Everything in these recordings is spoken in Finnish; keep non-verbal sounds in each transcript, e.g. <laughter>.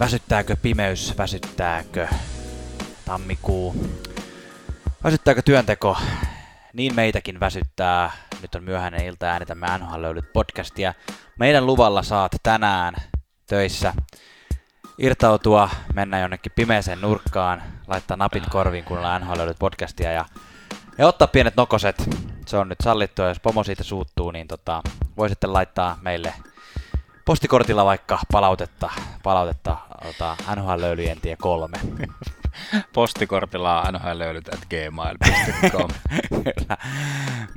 Väsyttääkö pimeys, väsyttääkö tammikuu, väsyttääkö työnteko? Niin meitäkin väsyttää. Nyt on myöhäinen ilta äänitämme NHL löylyt podcastia. Meidän luvalla saat tänään töissä irtautua, mennä jonnekin pimeeseen nurkkaan, laittaa napit korviin, kuunnella NHL löylyt podcastia ja, ja ottaa pienet nokoset. Se on nyt sallittua, jos pomo siitä suuttuu, niin tota, voi sitten laittaa meille postikortilla vaikka palautetta, palautetta ota, NHL-löylyjen tie kolme. <laughs> Postikortilla nhlöylyt.gmail.com <laughs> Kyllä.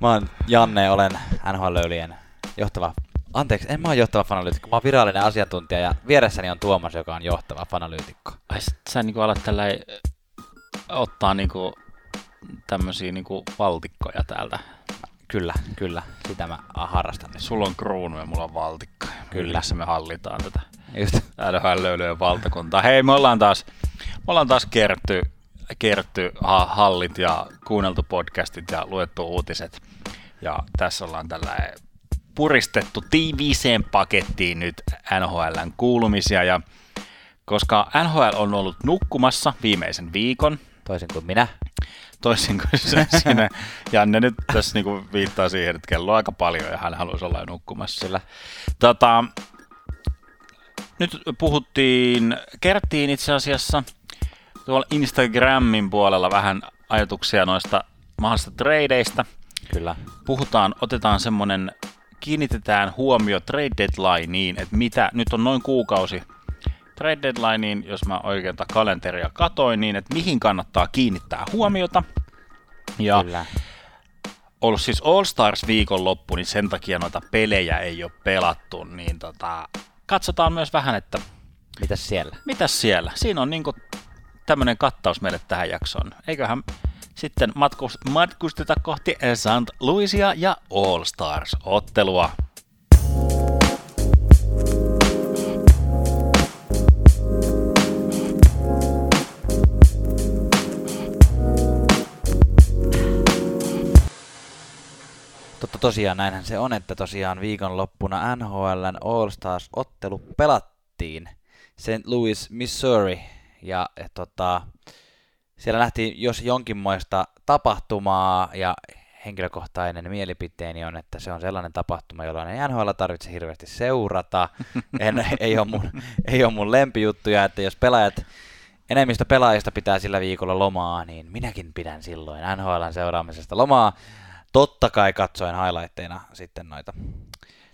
Mä oon Janne, olen NHL-löylyjen johtava Anteeksi, en mä oon johtava fanalyytikko, mä oon virallinen asiantuntija ja vieressäni on Tuomas, joka on johtava fanalyytikko. Ai sit sä niinku alat tällä ottaa niinku tämmösiä niinku valtikkoja täältä. Kyllä, kyllä, sitä mä harrastan. Sulla on kruunu ja mulla on valtikka. Kyllä. Yhdessä me hallitaan tätä Just. NHL-löylyjen valtakuntaa. Hei, me ollaan taas, me ollaan taas kertty, kertty ha- hallit ja kuunneltu podcastit ja luettu uutiset. Ja tässä ollaan tällä puristettu tiiviiseen pakettiin nyt NHLn kuulumisia. Ja koska NHL on ollut nukkumassa viimeisen viikon, Toisin kuin minä. Toisin kuin se <laughs> sinä. Janne nyt tässä niinku viittaa siihen, että kello on aika paljon ja hän haluaisi olla jo nukkumassa. Kyllä. Tota, nyt puhuttiin, kerttiin itse asiassa tuolla Instagramin puolella vähän ajatuksia noista mahdollisista tradeista. Kyllä. Puhutaan, otetaan semmonen, kiinnitetään huomio trade deadlineen, että mitä, nyt on noin kuukausi trade deadlineen, jos mä oikein kalenteria katoin, niin että mihin kannattaa kiinnittää huomiota. Ja Kyllä. ollut siis All Stars viikonloppu, niin sen takia noita pelejä ei ole pelattu, niin tota, katsotaan myös vähän, että Mitäs siellä? mitäs siellä. Siinä on niinku tämmönen kattaus meille tähän jaksoon. Eiköhän sitten matkus, matkusteta kohti St. Louisia ja All Stars-ottelua. Totta tosiaan näinhän se on, että tosiaan viikonloppuna NHLn All-Stars-ottelu pelattiin St. Louis, Missouri. Ja, ja tota, siellä nähtiin jos jonkinmoista tapahtumaa ja henkilökohtainen mielipiteeni on, että se on sellainen tapahtuma, jolloin ei NHL tarvitse hirveästi seurata. <laughs> En, ei, ole mun, ei ole mun lempijuttuja, että jos pelaajat, enemmistö pelaajista pitää sillä viikolla lomaa, niin minäkin pidän silloin NHLn seuraamisesta lomaa. Totta kai katsoin highlightteina sitten noita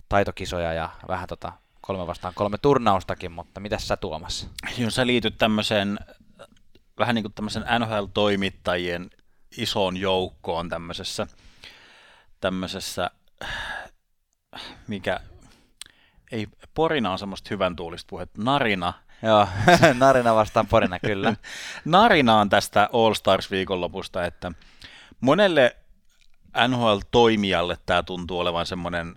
taitokisoja ja vähän tota kolme vastaan kolme turnaustakin, mutta mitäs sä Tuomas? Joo, sä liityt tämmöiseen, vähän niin kuin tämmöisen NHL-toimittajien isoon joukkoon tämmöisessä, tämmöisessä, mikä, ei, porina on semmoista hyvän tuulista puhetta, narina, Joo, <laughs> narina vastaan porina kyllä. <laughs> narina on tästä All Stars viikonlopusta, että monelle NHL-toimijalle tämä tuntuu olevan semmoinen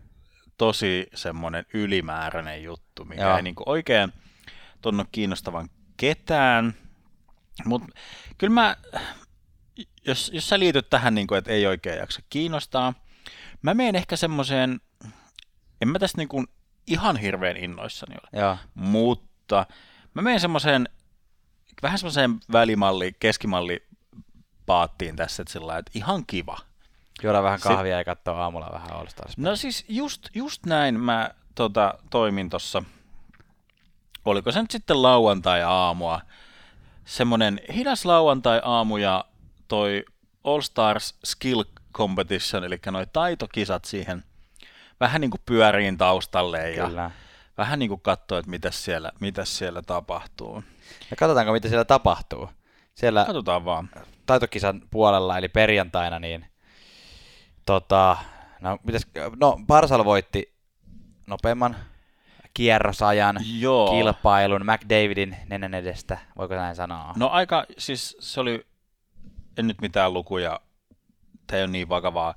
tosi semmoinen ylimääräinen juttu, mikä Joo. ei niinku oikein tunnu kiinnostavan ketään. Mutta kyllä mä, jos, jos sä liityt tähän, niinku, että ei oikein jaksa kiinnostaa, mä menen ehkä semmoiseen, en mä tästä niinku ihan hirveän innoissani ole, Joo, mutta mä menen semmoiseen, vähän semmoiseen välimalli, keskimalli paattiin tässä, että, sillä että ihan kiva. Juoda vähän Se- kahvia ja katsoa aamulla vähän All Stars. No siis just, just näin mä tota, toimin tuossa, oliko se nyt sitten lauantai-aamua, semmonen hidas lauantai-aamu ja toi All Stars Skill Competition, eli noi taitokisat siihen vähän niin kuin pyöriin taustalle ja Kyllä. vähän niin kuin katsoo, että mitä siellä, mitä siellä tapahtuu. Ja katsotaanko, mitä siellä tapahtuu. Siellä Katsotaan vaan. taitokisan puolella, eli perjantaina, niin tota, no, mitäs, no Barsal voitti nopeamman kierrosajan Joo. kilpailun McDavidin nenän edestä, voiko näin sanoa? No aika, siis se oli, en nyt mitään lukuja, tämä ei ole niin vakavaa,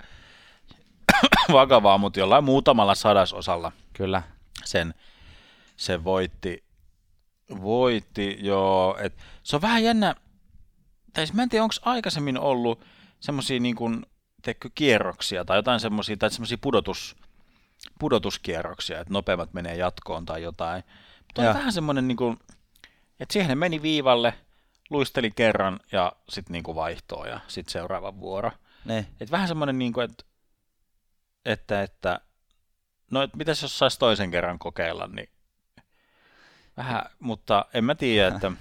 <coughs> vakavaa, mutta jollain muutamalla sadasosalla Kyllä. sen, se voitti, voitti, joo, et se on vähän jännä, tai siis mä en tiedä, onko aikaisemmin ollut semmoisia niin kuin, teekö, kierroksia tai jotain semmoisia, tai semmoisia pudotus, pudotuskierroksia, että nopeammat menee jatkoon tai jotain. Mutta on vähän semmoinen niin kuin, Et siihen ne meni viivalle, luisteli kerran ja sitten niinku vaihtoo ja sitten seuraava vuoro. Niin. Et vähän semmoinen, niinku, että, että, että no et mitäs jos saisi toisen kerran kokeilla, niin vähän, mutta en mä tiedä, että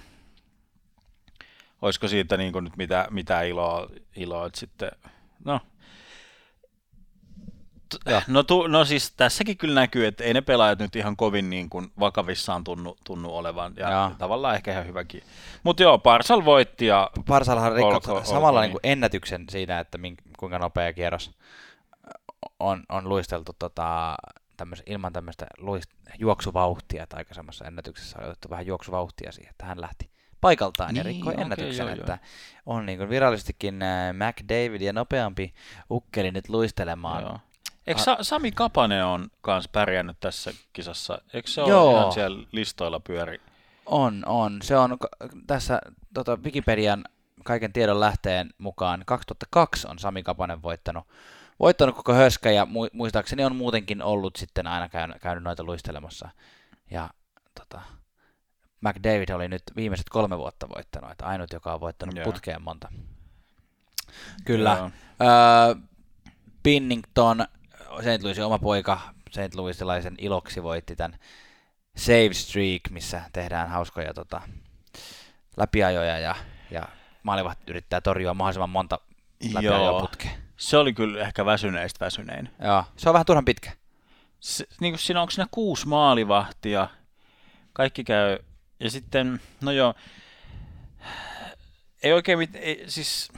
olisiko siitä niinku nyt mitä, mitä iloa, iloa että sitten, no Joo. No, tu, no siis tässäkin kyllä näkyy, että ei ne pelaajat nyt ihan kovin niin kuin vakavissaan tunnu, tunnu olevan. Ja Joo. tavallaan ehkä ihan hyväkin. Mutta joo, Parsal voitti ja Parsalhan rikkoi samalla niin niin. kuin ennätyksen siinä, että mink, kuinka nopea kierros on, on luisteltu tota, tämmöis, ilman tämmöistä luist, juoksuvauhtia, että aikaisemmassa ennätyksessä oli otettu vähän juoksuvauhtia siihen, että hän lähti paikaltaan ja Niin, rikkoi okei, ennätyksen, joo, että on niin virallisestikin äh, McDavid ja nopeampi ukkeli nyt luistelemaan. joo. Eikö Sa- Sami Kapanen on kans pärjännyt tässä kisassa? Eikö se ole Joo. ihan siellä listoilla pyöri? On, on. Se on tässä tota, Wikipedian kaiken tiedon lähteen mukaan 2002 on Sami Kapanen voittanut, voittanut koko höskä ja mu- muistaakseni on muutenkin ollut sitten aina käynyt, käynyt noita luistelemassa. Ja tota, McDavid oli nyt viimeiset kolme vuotta voittanut, että ainut, joka on voittanut Joo. putkeen monta. Kyllä. Joo. Öö, Pinnington, St. Louisin oma poika, St. Louisilaisen iloksi voitti tämän Save Streak, missä tehdään hauskoja tota, läpiajoja ja, ja maalivat yrittää torjua mahdollisimman monta putkeen. Se oli kyllä ehkä väsyneistä väsynein. Joo, se on vähän turhan pitkä. se, niin kuin siinä onko siinä kuusi maalivahtia, kaikki käy, ja sitten, no joo, ei oikein mit, ei, siis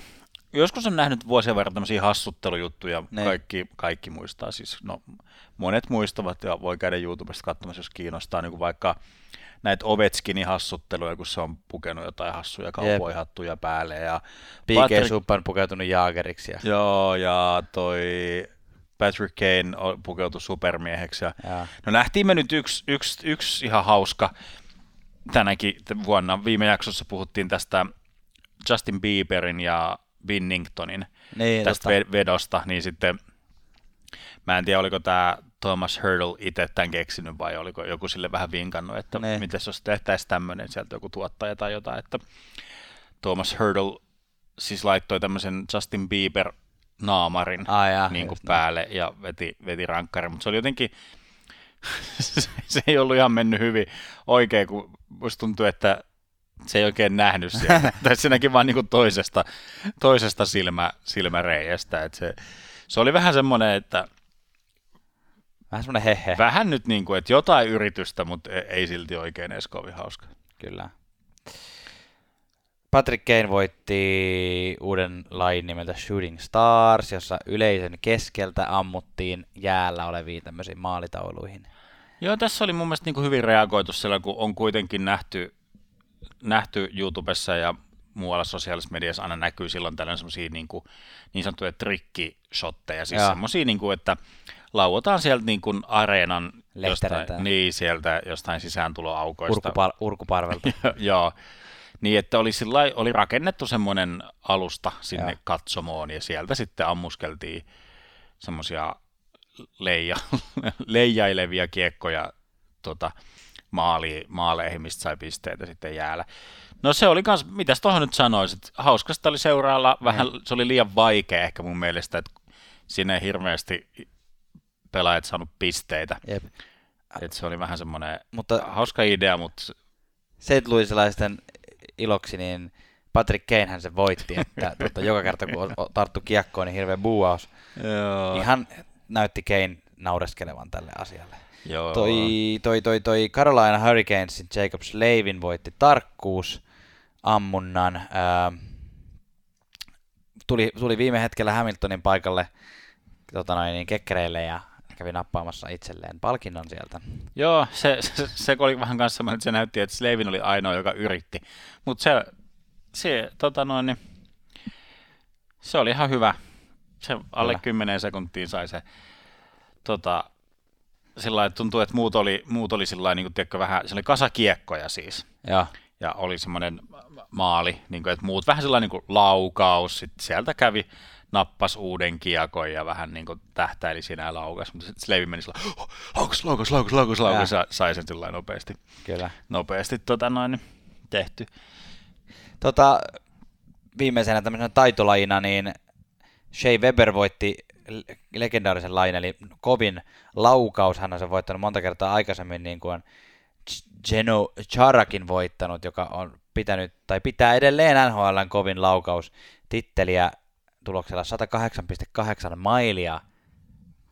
joskus on nähnyt vuosien verran tämmöisiä hassuttelujuttuja, Niin. kaikki, kaikki muistaa, siis no monet muistavat ja voi käydä YouTubesta katsomassa, jos kiinnostaa, niin kuin vaikka näitä Ovechkinin hassutteluja, kun se on pukenut jotain hassuja kaupoihattuja päälle ja P.K. Subban pukeutunut jaageriksi. Ja, Joo, ja toi Patrick Kane pukeutui supermieheksi. Ja, ja, no nähtiin me nyt yksi, yksi, yksi ihan hauska tänäkin vuonna. Viime jaksossa puhuttiin tästä Justin Bieberin ja Binningtonin niin, tästä totta. ve- vedosta, niin sitten mä en tiedä, oliko tämä Thomas Hurdle itse tämän keksinyt vai oliko joku sille vähän vinkannut, että Niin. Ne. miten jos tehtäisiin tämmöinen, sieltä joku tuottaja tai jotain, että Thomas Hurdle siis laittoi tämmöisen Justin Bieber naamarin Ai jaa, niin kuin päälle ja veti, veti rankkarin, mutta se oli jotenkin, <laughs> se, ei ollut ihan mennyt hyvin oikein, kun musta tuntui, että se ei oikein nähnyt sieltä. <laughs> tai se näki vaan niin toisesta, toisesta silmä, silmäreiästä. Et se, se oli vähän semmoinen, että Vähän semmoinen hehe. vähän nyt niin kuin, että jotain yritystä, mutta e- ei silti oikein edes kovin hauska. Kyllä. Patrick Kane voitti uuden lajin nimeltä Shooting Stars, jossa yleisön keskeltä ammuttiin jäällä oleviin tämmöisiin maalitauluihin. Joo, tässä oli mun mielestä niin kuin hyvin reagoitu sillä, kun on kuitenkin nähty, nähty YouTubessa ja muualla sosiaalisessa mediassa aina näkyy silloin tällöin semmoisia niin, kuin, niin sanottuja trikkishotteja, siis semmoisia, niin kuin, että lauotaan sieltä niin kuin areenan jostain, niin, sieltä jostain sisääntuloaukoista. Urkupal- urkuparvelta. <laughs> Joo, niin että oli, sillai, oli rakennettu semmoinen alusta sinne Joo. katsomoon ja sieltä sitten ammuskeltiin semmoisia leija, <laughs> leijailevia kiekkoja tota, maali, maaleihin, mistä sai pisteitä sitten jäällä. No se oli kans, mitäs tuohon nyt sanoisit, hauskasta oli seuraalla, vähän, se oli liian vaikea ehkä mun mielestä, että siinä ei hirveästi pelaajat saanut pisteitä. Jep. Et se oli vähän semmoinen Mutta hauska idea, mutta St. Louisilaisten iloksi, niin Patrick Kanehän se voitti, että <laughs> tota, joka kerta kun tarttu kiekkoon, niin hirveä buuaus. Joo. Ihan näytti Kane naureskelevan tälle asialle. Joo. Toi, toi, toi, toi Carolina Hurricanesin Jacob Slavin voitti tarkkuus ammunnan. Ää, tuli, tuli viime hetkellä Hamiltonin paikalle tota noin, niin kekkereille ja kävi nappaamassa itselleen palkinnon sieltä. Joo, se, se, se oli vähän kanssa että se näytti, että Slavin oli ainoa, joka yritti. Mutta se, se, tota noin, niin, se oli ihan hyvä. Se alle Kyllä. 10 sekuntiin sai se tota, sillä että tuntuu, että muut oli, muut oli sillä niin kuin, tiedätkö, vähän, se oli kasakiekkoja siis. Joo, Ja oli semmoinen maali, niin kuin, että muut vähän sellainen niin kuin laukaus, sitten sieltä kävi nappas uuden kiekon ja vähän niin kuin tähtäili siinä ja laukas, mutta sitten Sleivi meni sillä laukas, laukas, laukas, laukas, laukas, ja sai sen sillä nopeasti, kyllä. nopeasti tota noin, tehty. Tota, viimeisenä tämmöisenä taitolajina, niin Shea Weber voitti legendaarisen lain, eli kovin laukaus. Hän on sen voittanut monta kertaa aikaisemmin, niin kuin Geno Charakin voittanut, joka on pitänyt, tai pitää edelleen NHLn kovin laukaus titteliä tuloksella 108,8 mailia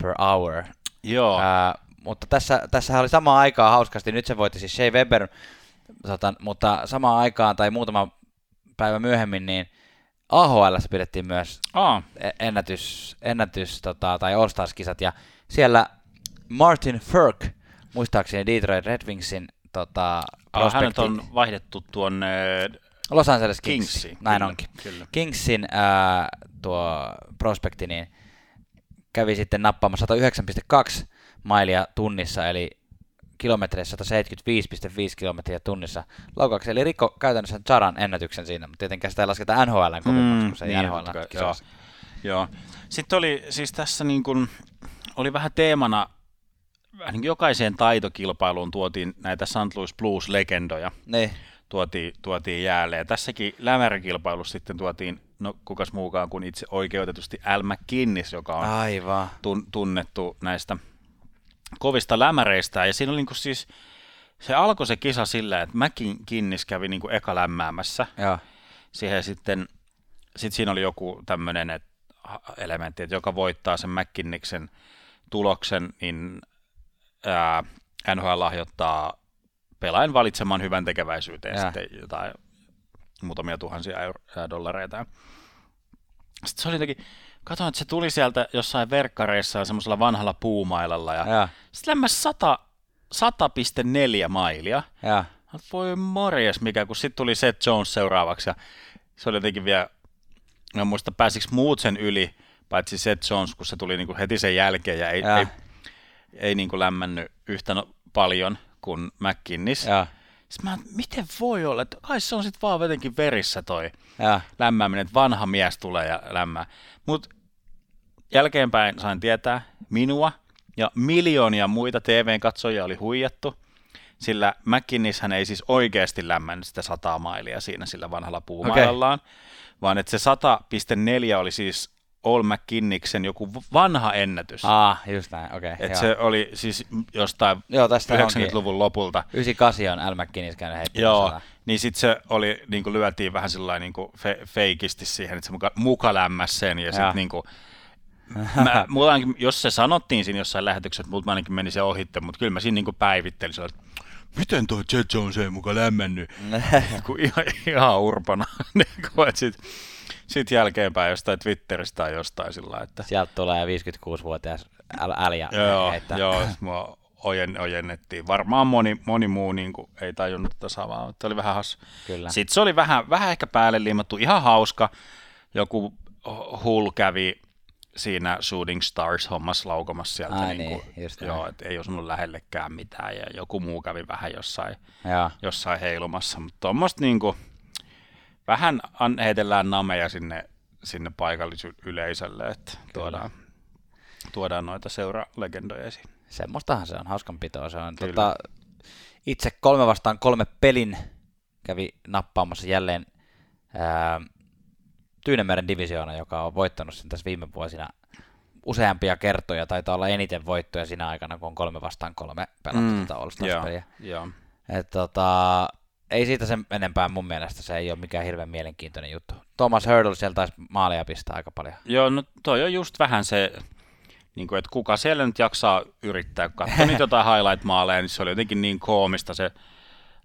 per hour. Joo. Ää, mutta tässä, tässä oli samaan aikaan hauskasti, nyt se voitti siis Shea Weber, tota, mutta samaan aikaan tai muutama päivä myöhemmin, niin AHL pidettiin myös Aa. E- ennätys, ennätys tota, tai All-Stars-kisat, ja siellä Martin Ferk, muistaakseni Detroit Red Wingsin tota, Aa, hänet on vaihdettu tuonne Los Angeles Kings, Kingsiin. näin Kyllä, onkin. Kyllä. Kingsin ää, tuo prospekti niin kävi sitten nappaamassa 109,2 mailia tunnissa, eli kilometreissä 175,5 kilometriä tunnissa laukauksessa, eli rikko käytännössä Charan ennätyksen siinä, mutta tietenkään sitä ei lasketa NHLn kovimmaksi, kun se niin, NHL kisoissa. Joo. Sitten oli siis tässä niin kuin, oli vähän teemana, vähän niin kuin jokaiseen taitokilpailuun tuotiin näitä St. Louis Blues-legendoja, Niin, tuotiin, tuotiin jäälle. Ja tässäkin lämärikilpailussa sitten tuotiin, no kukas muukaan kuin itse oikeutetusti Al McKinnis, joka on aivan. tun, tunnettu näistä kovista lämäreistä. Ja siinä oli niin kuin siis, se alkoi se kisa sillä, että McKinnis kävi niin kuin eka lämmäämässä. Joo. Siihen sitten, sit siinä oli joku tämmöinen elementti, että joka voittaa sen McKinniksen tuloksen, niin ää, NHL lahjoittaa pelaajan valitsemaan hyvän tekeväisyyteen Jaa. sitten jotain muutamia tuhansia euro- dollareita. Sitten se oli jotenkin, katsoin, että se tuli sieltä jossain verkkareissa semmoisella vanhalla puumailalla ja Joo. sitten lämmäs 100, 100,4 mailia. Mä Voi morjes mikä, kun sitten tuli Seth Jones seuraavaksi ja se oli jotenkin vielä, en muista pääsikö muut sen yli, paitsi Seth Jones, kun se tuli niinku heti sen jälkeen ja ei, Jaa. ei, ei niinku lämmännyt yhtä no, paljon kuin McKinnis. Joo. Sitten mä, miten voi olla, että kai se on sitten vaan jotenkin verissä toi Joo. lämmääminen, että vanha mies tulee ja lämmää. Mutta jälkeenpäin sain tietää, minua ja miljoonia muita TV-katsojia oli huijattu, sillä McKinnis hän ei siis oikeasti lämmännyt sitä sataa mailia siinä sillä vanhalla puumailallaan, okay. vaan että se 100,4 oli siis All McKinniksen joku vanha ennätys. Ah, just näin, okei. Okay, se oli siis jostain Joo, tästä 90-luvun lopulta. 98 on Al McKinnis käynyt heittämässä. Joo, niin sitten se oli, niin kuin lyötiin vähän sellainen niin fe, feikisti siihen, että se muka, muka lämmäs sen ja sitten niin kuin, mä, mulla ainakin, jos se sanottiin siinä jossain lähetyksessä, mutta ainakin meni se ohitte, mutta kyllä mä siinä niin päivittelin, että miten toi Jet Jones ei muka lämmennyt, <laughs> kun ihan, ihan urpana, <laughs> niin kuin, että sit, jälkeenpäin jostain Twitteristä tai jostain sillä että Sieltä tulee 56-vuotias Al, Al ja joo, heittää. joo mua ojen, ojennettiin. Varmaan moni, moni muu niin kuin, ei tajunnut tätä samaa, mutta oli vähän hassu. Kyllä. Sitten se oli vähän, vähän ehkä päälle liimattu, ihan hauska. Joku Hull kävi siinä Shooting Stars-hommassa laukomassa sieltä. Ai niin kuin, niin, just joo, näin. et ei osunut lähellekään mitään ja joku muu kävi vähän jossain, Joo. jossain heilumassa. Mutta tuommoista niin kuin, vähän heitellään nameja sinne, sinne paikallisyleisölle, että tuodaan, tuodaan noita seuralegendoja esiin. Semmoistahan se on, hauskanpitoa se on. Kyllä. Tota, itse kolme vastaan kolme pelin kävi nappaamassa jälleen ää, Tyynemeren divisioona, joka on voittanut sen tässä viime vuosina useampia kertoja. Taitaa olla eniten voittoja siinä aikana, kun on kolme vastaan kolme pelattu mm, tätä. Et tota, ei siitä sen enempää mun mielestä, se ei ole mikään hirveän mielenkiintoinen juttu. Thomas Hurdle sieltä taisi maalia pistää aika paljon. Joo, no toi on just vähän se, niin kuin, että kuka siellä nyt jaksaa yrittää. Kun katsoi niitä jotain highlight-maaleja, niin se oli jotenkin niin koomista se.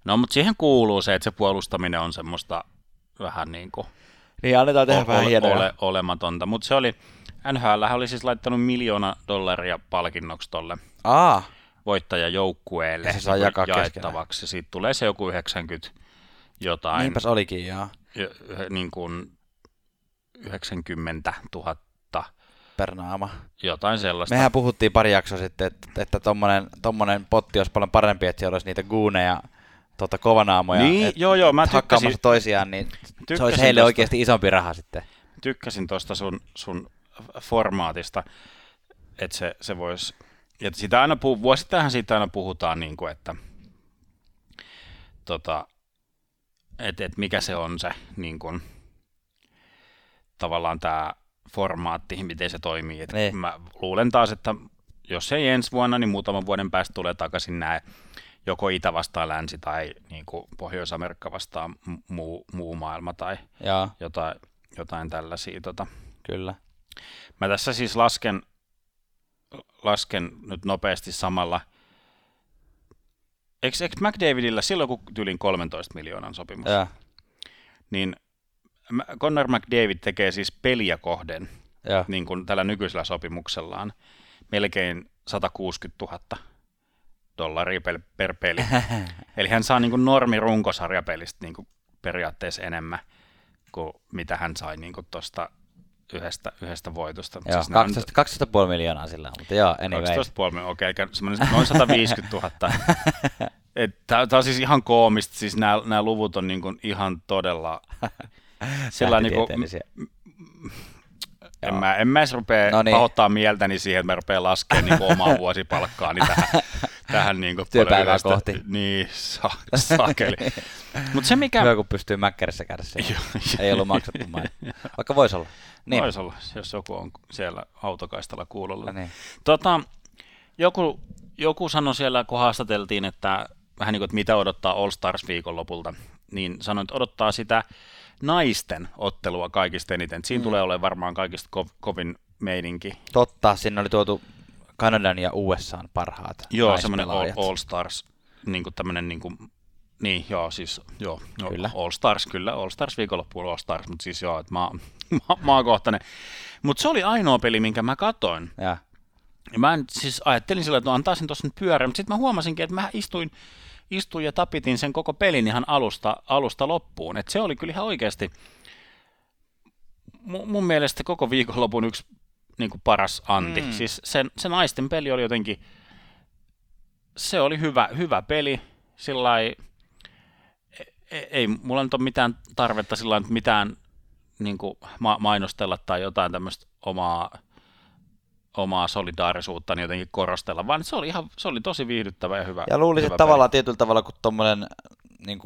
No, mutta siihen kuuluu se, että se puolustaminen on semmoista vähän niin kuin Niin, annetaan tehdä vähän hienoja. ole, olematonta. Mutta se oli, NHL oli siis laittanut miljoona dollaria palkinnoksi tolle Aa, voittajajoukkueelle Ja se saa niin jakaa jaettavaksi. Siitä tulee se joku 90 jotain, niinpäs olikin, joo. jo- niin kuin 90 000, Per naama. jotain sellaista. Mehän puhuttiin pari jaksoa sitten, että, tommonen, tommonen potti olisi paljon parempi, että siellä olisi niitä guuneja, tota, kovanaamoja, Niin, et, joo, joo, mä et hakkaamassa tykkäsin- toisiaan, niin se tykkäsin olisi heille tosta. oikeasti isompi raha sitten. tykkäsin tuosta sun, sun formaatista, että se, se voisi, ja sitä aina puhu, vuosittainhan siitä aina puhutaan, niin kuin, että tota, että et mikä se on se niin kun, tavallaan tämä formaatti, miten se toimii. Et Niin. Mä luulen taas, että jos ei ensi vuonna, niin muutaman vuoden päästä tulee takaisin nämä joko Itä vastaan Länsi tai niin kuin Pohjois-Amerikka vastaan muu, muu maailma tai Joo, jotain, jotain tällaisia. Tota. kyllä. Mä tässä siis lasken, lasken nyt nopeasti samalla. Eikö, eikö McDavidillä silloin, kun tyylin 13 miljoonan sopimus, Joo, niin Connor McDavid tekee siis peliä kohden, niin kuin tällä nykyisellä sopimuksellaan, melkein 160 000 dollaria per, per peli. Eli hän saa niin kuin normi runkosarjapelistä niin kuin periaatteessa enemmän kuin mitä hän sai niin tuosta yhdestä, yhdestä voitosta. Joo, Siis nämä on 12, 12,5 miljoonaa sillä mutta joo, anyway. 12,5, okei, okay, noin 150 000. Tämä on siis ihan koomista, siis nämä, nämä luvut on niin kuin ihan todella... <laughs> Sillä niin kuin, en, mä, en mä edes rupea no niin. pahoittaa mieltäni siihen, että mä rupean laskemaan niin omaa vuosipalkkaani tähän, <laughs> tähän niin kuin Työpäivää kohti. Niin, sa, sakeli. <laughs> Mutta se mikä... Hyvä, kun pystyy mäkkärissä siellä. Ei ollut maksettu main. Vaikka voisi olla. Niin. Voisi olla, jos joku on siellä autokaistalla kuulolla. Niin. Tota, joku, joku sanoi siellä, kun haastateltiin, että vähän niin kuin, että mitä odottaa All Stars viikonlopulta, niin sanoi, että odottaa sitä naisten ottelua kaikista eniten. Siinä mm. tulee olemaan varmaan kaikista ko- kovin meininki. Totta, sinne oli tuotu Kanadan ja USAn parhaat Joo, semmoinen all, all Stars, niin kuin tämmöinen niin kuin, niin, joo, siis, joo, joo, Kyllä. All Stars, kyllä, All Stars viikonloppu All Stars, mutta siis joo, että maa, maa, maakohtainen. Mutta se oli ainoa peli, minkä mä katoin. Ja, Ja mä en, siis ajattelin sillä, että no antaa sen tuossa nyt pyörä, mutta sitten mä huomasinkin, että mä istuin, istuin ja tapitin sen koko pelin ihan alusta, alusta loppuun. Et se oli kyllä ihan oikeasti mun mielestä koko viikonlopun yksi niin kuin paras anti. Mm. Siis se, se naisten peli oli jotenkin, se oli hyvä, hyvä peli, sillä ei, ei mulla nyt ole mitään tarvetta sillä mitään niin kuin ma- mainostella tai jotain tämmöistä omaa, omaa solidaarisuutta niin jotenkin korostella, vaan se oli, ihan, se oli tosi viihdyttävä ja hyvä. ja luulisin, että tavallaan tietyllä tavalla, kun tuommoinen niin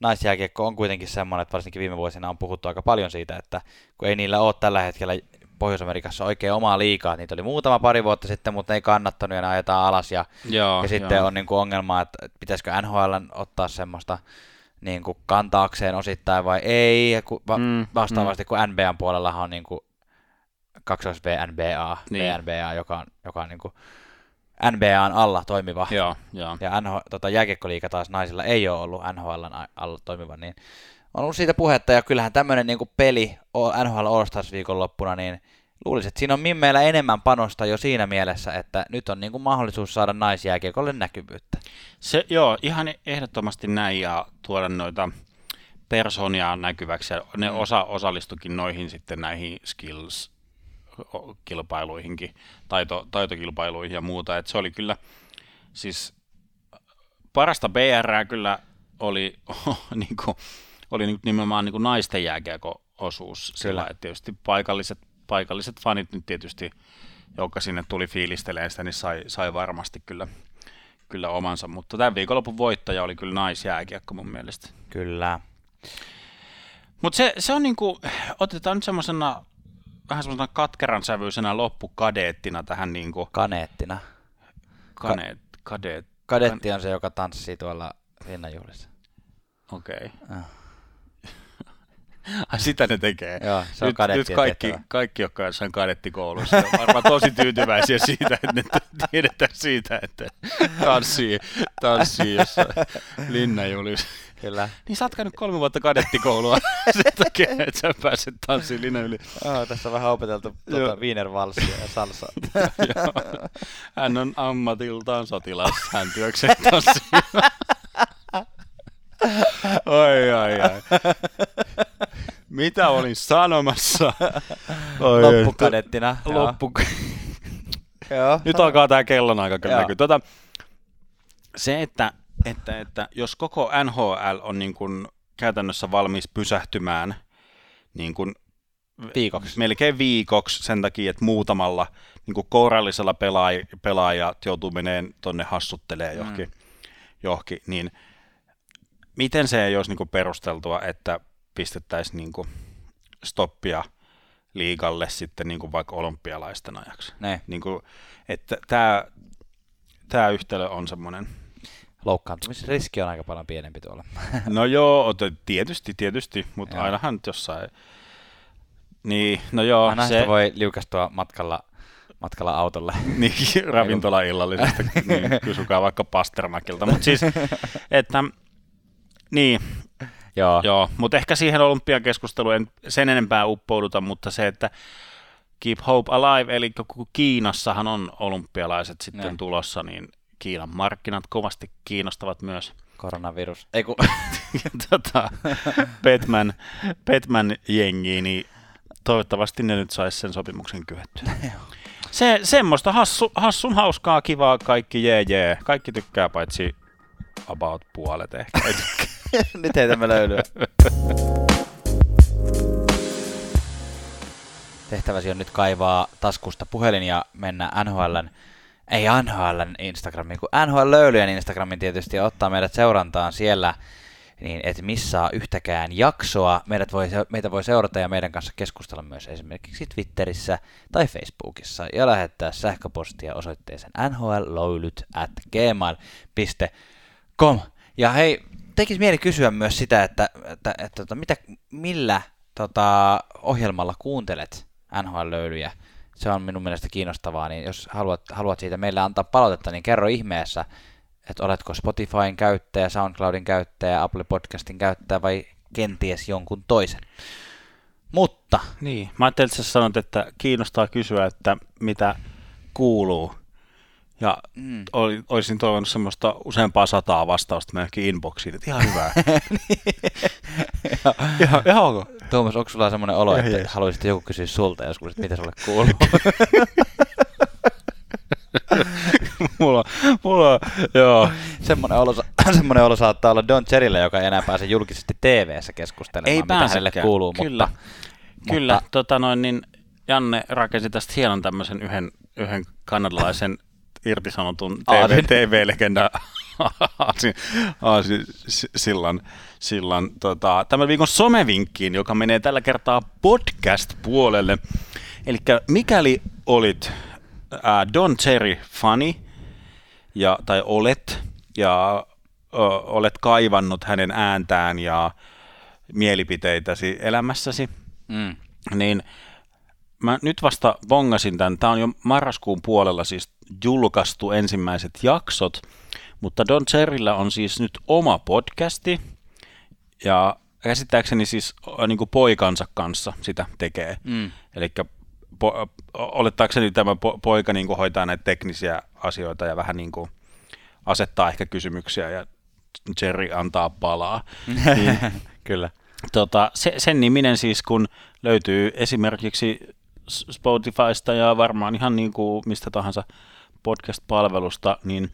naisjääkiekko on kuitenkin semmoinen, että varsinkin viime vuosina on puhuttu aika paljon siitä, että kun ei niillä ole tällä hetkellä Pohjois-Amerikassa oikein omaa liikaa, niitä oli muutama pari vuotta sitten, mutta ne ei kannattanut ja ne ajetaan alas ja. Joo, Ja sitten joo. on niin kuin ongelma, että pitäisikö NHL ottaa semmoista niin kuin kantaakseen osittain vai ei. Ja ku, va, Mm, vastaavasti, mm. kun NBAn puolella on niin kuin kaksois VNBA, Niin. VNBA, joka on, joka on niin kuin NBAn alla toimiva. Joo, joo. Ja NHL, tota, jääkiekkoliiga taas naisilla ei ole ollut NHLn alla toimiva, niin on ollut siitä puhetta, ja kyllähän tämmöinen niin peli NHL All-Stars viikonloppuna, niin luulisin, että siinä on Mimmeillä enemmän panosta jo siinä mielessä, että nyt on niin kuin mahdollisuus saada naisjääkiekolle näkyvyyttä. Se, joo, ihan ehdottomasti näin ja tuoda noita persoonia näkyväksi. Ja ne Mm. osa osallistukin noihin sitten näihin skills kilpailuihinkin, taito, taitokilpailuihin ja muuta. Et se oli kyllä siis parasta BR kyllä oli, <laughs> niin kuin, oli niin- nimenomaan niin kuin naisten jääkiekko-osuus. Sillä, että tietysti paikalliset, paikalliset fanit nyt tietysti, jotka sinne tuli fiilistelemään sitä, niin sai, sai varmasti kyllä, kyllä omansa. Mutta tämän viikonlopun voittaja oli kyllä naisjääkiekko mun mielestä. Kyllä. Mutta se, se on niinku, otetaan nyt semmoisena vähän semmoisena katkeran sävyisenä loppukadeettina tähän niinku Kaneettina. kaneet, kadeet, Kadetti on se, joka tanssii tuolla Linnanjuhlissa. okei. Okay. Ah. Ai sitä ne tekee. Joo, se on nyt, nyt kaikki, tehtävä. kaikki, jotka on jossain kadettikoulussa, on varmaan tosi tyytyväisiä siitä, että ne tiedetään siitä, että tanssii, tanssii jossain linnanjuhlissa. Kyllä. Niin sä oot käynyt kolme vuotta kadettikoulua <laughs> sen takia, että sä pääset tanssiin linnan yli. Oh, tässä on vähän opeteltu tuota, wienervalssia ja salsaa. <laughs> Hän on ammatiltaan sotilas, hän työkseen tanssii. <laughs> Oi, ai, ai. Mitä olin sanomassa? <laughs> Oi, Loppukadettina. joo. Loppu. <laughs> Joo. Nyt alkaa tämä kellonaika kyllä näkyy. Tota, se, että, että, että jos koko NHL on niin kuin käytännössä valmis pysähtymään niin kuin Viikoksi. melkein viikoksi sen takia, että muutamalla niin kuin kourallisella pelaaj- pelaajat joutuu meneen tonne hassuttelee johonkin, mm. johonkin niin miten se ei olisi niin kuin perusteltua, että pistettäisiin niin kuin stoppia liigalle sitten niin kuin vaikka olympialaisten ajaksi. Ne. Niin kuin, että tämä, tämä yhtälö on semmoinen, Loukkaantumisriski on aika paljon pienempi tuolla. <laughs> no joo, tietysti, tietysti, mutta Joo. ainahan nyt jossain, niin, no joo, Aina se, voi liukastua matkalla, matkalla autolle. <laughs> niin, ravintolaillallisesta, niin, kysykää vaikka Pastermakilta, mutta siis, että, niin, Joo. Joo, mutta ehkä siihen olympiakeskusteluun en sen enempää uppouduta, mutta se, että Keep Hope Alive, eli kun Kiinassahan on olympialaiset sitten Ne. tulossa, niin Kiinan markkinat kovasti kiinnostavat myös Koronavirus. Ei kun, <laughs> tota, Batman, Batman jengiä, niin toivottavasti ne nyt saisi sen sopimuksen kyhettyä. <laughs> Se, semmoista hassu, hassun hauskaa, kivaa, kaikki jee jee. Kaikki tykkää paitsi about puolet ehkä. <laughs> <laughs> Nyt heitämme löylyä. Tehtäväsi on nyt kaivaa taskusta puhelin ja mennä NHLn, ei NHLn Instagramiin, kun NHL löylyjen Instagramin tietysti ottaa meidät seurantaan siellä, niin et missaa yhtäkään jaksoa. Meidät voi, meitä voi seurata ja meidän kanssa keskustella myös esimerkiksi Twitterissä tai Facebookissa ja lähettää sähköpostia osoitteeseen nhlöylyt at gmail.com. Ja hei, tekisi mieli kysyä myös sitä, että, että, että, että mitä, millä tota, ohjelmalla kuuntelet NHL-löylyjä. Se on minun mielestä kiinnostavaa, niin jos haluat, haluat siitä meille antaa palautetta, niin kerro ihmeessä, että oletko Spotifyn käyttäjä, SoundCloudin käyttäjä, Apple Podcastin käyttäjä vai kenties jonkun toisen. Mutta, Niin, mä ajattelin, että sä sanot, että kiinnostaa kysyä, että mitä kuuluu. Ja mm, oli, olisin toivonut semmoista useampaa sataa vastausta meidänkin inboxiin, että ihan hyvää. <laughs> ihan, ihan ok. Tuomas, onko sulla semmoinen olo, Ihan että jees. haluaisit joku kysyä sulta joskus, että mitä sulle kuuluu? <laughs> mulla, mulla, joo. semmoinen, olo, <clears throat> semmoinen olo saattaa olla Don Cherryllä, joka ei enää pääse julkisesti TV-ssä keskustelemaan, Ei mitä hänelle kuuluu. Kyllä, mutta, kyllä. mutta- Tota noin, niin Janne rakensi tästä hienon tämmöisen yhden, yhden kanadalaisen irtisanotun TV, Aasin. TV-legenda Aasin, <laughs> Aasin s- sillan, sillan tota, tämän viikon somevinkkiin, joka menee tällä kertaa podcast-puolelle. Eli mikäli olit ää, Don Cherry fani, ja, tai olet, ja ö, olet kaivannut hänen ääntään ja mielipiteitäsi elämässäsi, Mm. niin mä nyt vasta bongasin tämän. Tämä on jo marraskuun puolella siis julkaistu ensimmäiset jaksot, mutta Don Cherryllä on siis nyt oma podcasti, ja käsittääkseni siis niin kuin poikansa kanssa sitä tekee. Mm. Eli po- olettaakseni tämä po- poika niin kuin hoitaa näitä teknisiä asioita ja vähän niin kuin asettaa ehkä kysymyksiä ja Jerry antaa palaa. <laughs> niin, Kyllä. tota, se, sen niminen siis, kun löytyy esimerkiksi Spotifysta ja varmaan ihan niin kuin mistä tahansa podcast-palvelusta, niin,